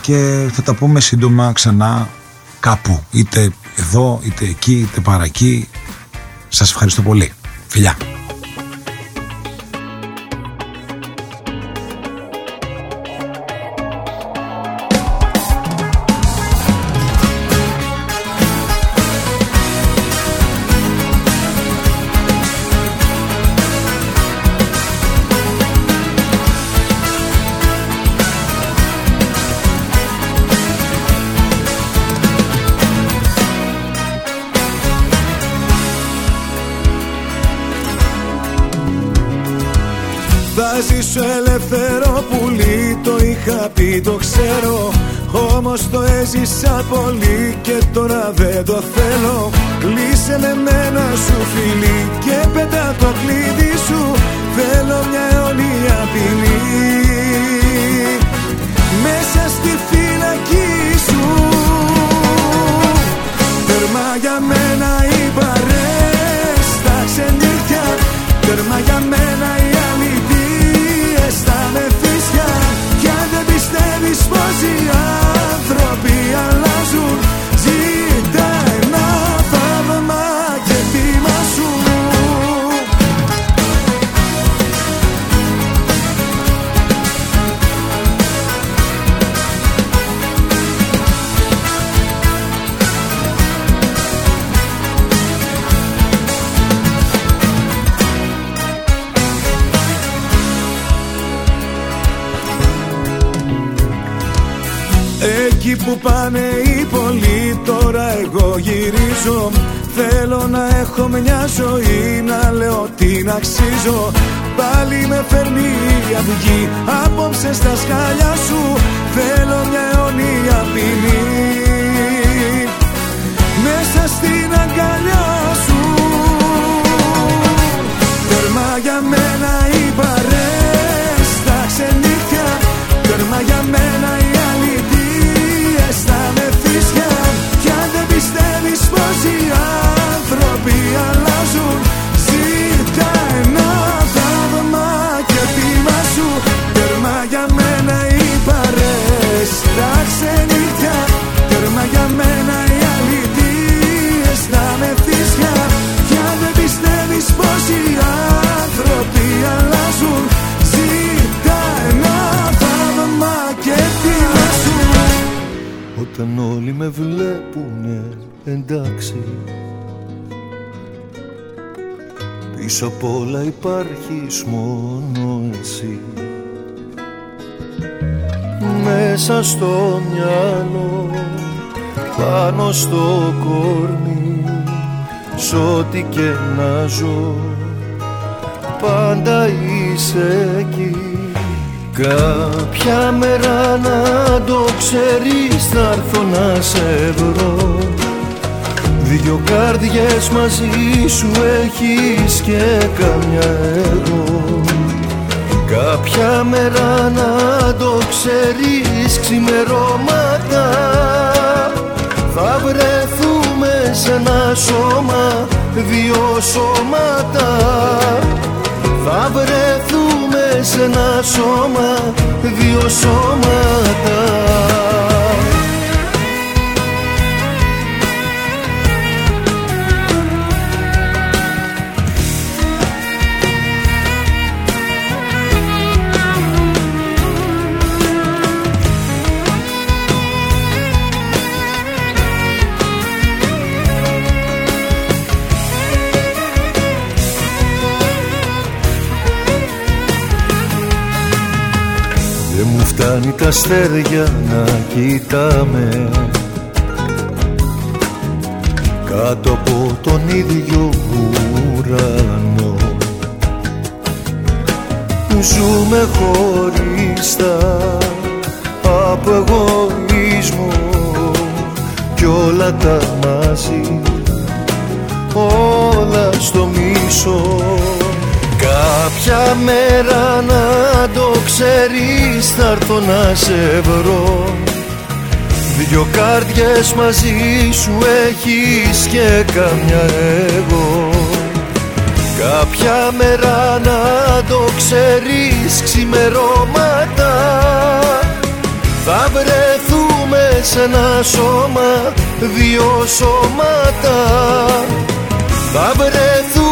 και θα τα πούμε σύντομα ξανά κάπου. Είτε εδώ είτε εκεί είτε παρακεί σας ευχαριστώ πολύ. Φιλιά
Θα ζήσω ελεύθερο πουλί Το είχα πει το ξέρω. Όμως το έζησα πολύ Και τώρα δεν το θέλω. Κλείσε με μένα σου φίλη Και πέτα το κλείδι σου. Θέλω μια αιώνια ποινή. Μέσα στη φυλακή σου. Τέρμα για μένα οι παρές Τα ξενύχια Τέρμα για μένα οι άνθρωποι αλλάζουν γυρίζω Θέλω να έχω μια ζωή να λέω την αξίζω. Πάλι με φέρνει η αυγή απόψε στα σκάλια σου. Θέλω μια αιώνια ποινή. Μέσα στην αγκαλιά σου. Τέρμα για μένα οι παρές τα ξενύχια Τέρμα για μένα Μοιάζει άνθρωποι αλλάζουν. Ζήτα ένα θαύμα και τίμα σου. Τέρμα για μένα οι παρές Τα ξενύχια Τέρμα για μένα οι αλητίες. Τα μεθύσια Κι δεν πιστεύεις πως οι άνθρωποι αλλάζουν Ζήτα ένα θαύμα και τίμα σου.
Όταν όλοι με βλέπουνε εντάξει. Πίσω απ' όλα υπάρχεις μόνο εσύ. Μέσα στο μυαλό, πάνω στο κορμί Σ' ό,τι και να ζω, πάντα είσαι εκεί. Κάποια μέρα να το ξέρεις θα έρθω να σε βρω. Δυο καρδιές μαζί σου έχεις και καμιά εγώ Κάποια μέρα να το ξέρεις ξημερώματα Θα βρεθούμε σε ένα σώμα, δύο σώματα. Θα βρεθούμε σε ένα σώμα, δύο σώματα τα αστέρια να κοιτάμε. Κάτω από τον ίδιο ουρανό. Ζούμε χωριστά από εγωισμό κι όλα τα μαζί όλα στο μίσο Κάποια μέρα να το ξέρεις θα έρθω να σε βρω. Δυο κάρδιες μαζί σου έχεις και καμιά εγώ. Κάποια μέρα να το ξέρεις ξημερώματα. Θα βρεθούμε σε ένα σώμα, δύο σώματα. Θα βρεθούμε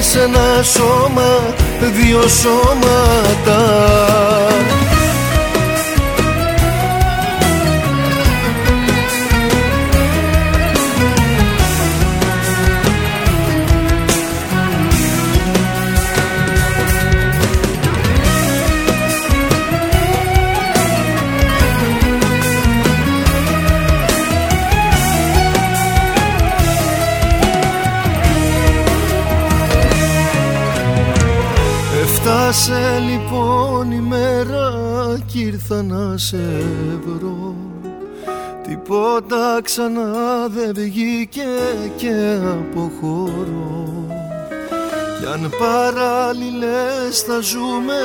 σε ένα σώμα, δύο σώματα Έφτασε λοιπόν η μέρα κι ήρθα να σε βρω. Τίποτα ξανά δεν βγήκε και αποχωρώ. Κι αν παράλληλες θα ζούμε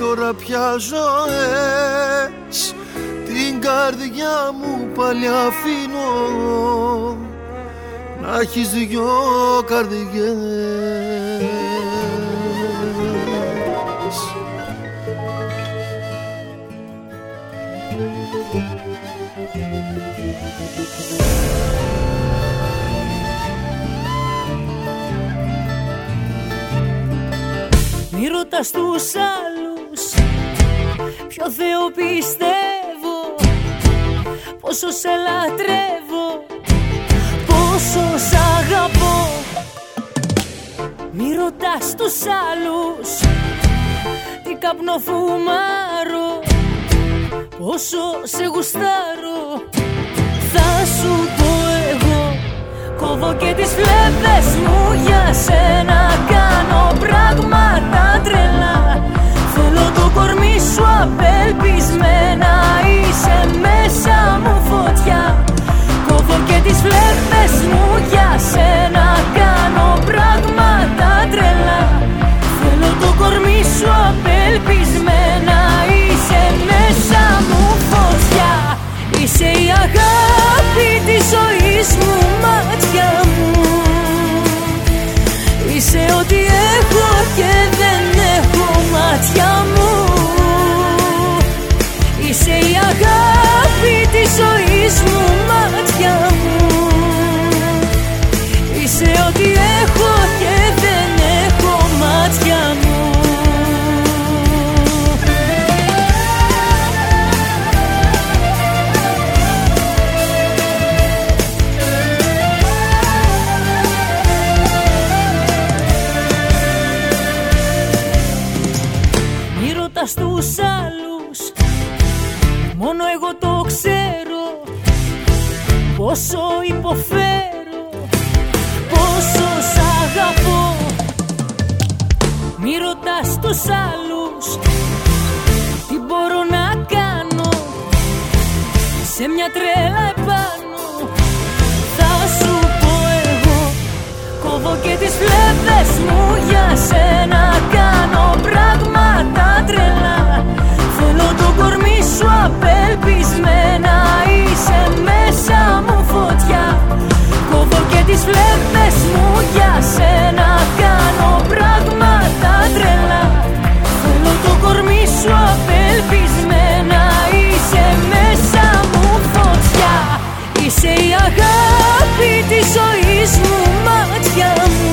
τώρα πια ζωές. Την καρδιά μου πάλι αφήνω. Να έχεις δυο καρδιές
Μη ρωτάς τους άλλους Ποιο Θεό πιστεύω Πόσο σε λατρεύω Πόσο σ' αγαπώ. Μη ρωτάς τους άλλους Τι καπνό φουμάρω Πόσο σε γουστάρω. Θα σου πω εγώ Κόβω και τις φλέβες μου για σένα απελπισμένα Είσαι μέσα μου φωτιά. Κόβω και τις φλέβες μου για σένα. Κάνω πράγματα τρελά. Θέλω το κορμί σου απελπισμένα. Είσαι μέσα μου φωτιά. Είσαι η αγάπη της ζωής μου μάτια μου. Είσαι ό,τι έχω και δεν έχω μάτια Πόσο υποφέρω Πόσο σ' αγαπώ. Μη ρωτάς τους άλλους Τι μπορώ να κάνω. Σε μια τρέλα επάνω Θα σου πω εγώ. Κόβω και τις φλέβες μου για σένα. Κάνω πράγματα τρελά. Θέλω το κορμί σου απελπισμένα. Είσαι μέσα μου φωτιά. Κόβω και τις φλέβες μου για σένα. Κάνω πράγματα τρελά. Θέλω το κορμί σου απελπισμένα. Είσαι μέσα μου φωτιά. Είσαι η αγάπη της ζωής μου μάτια μου.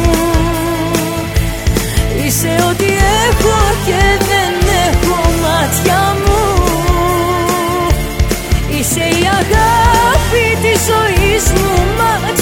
Είσαι ό,τι έχω και δεν ζωής μου μάτια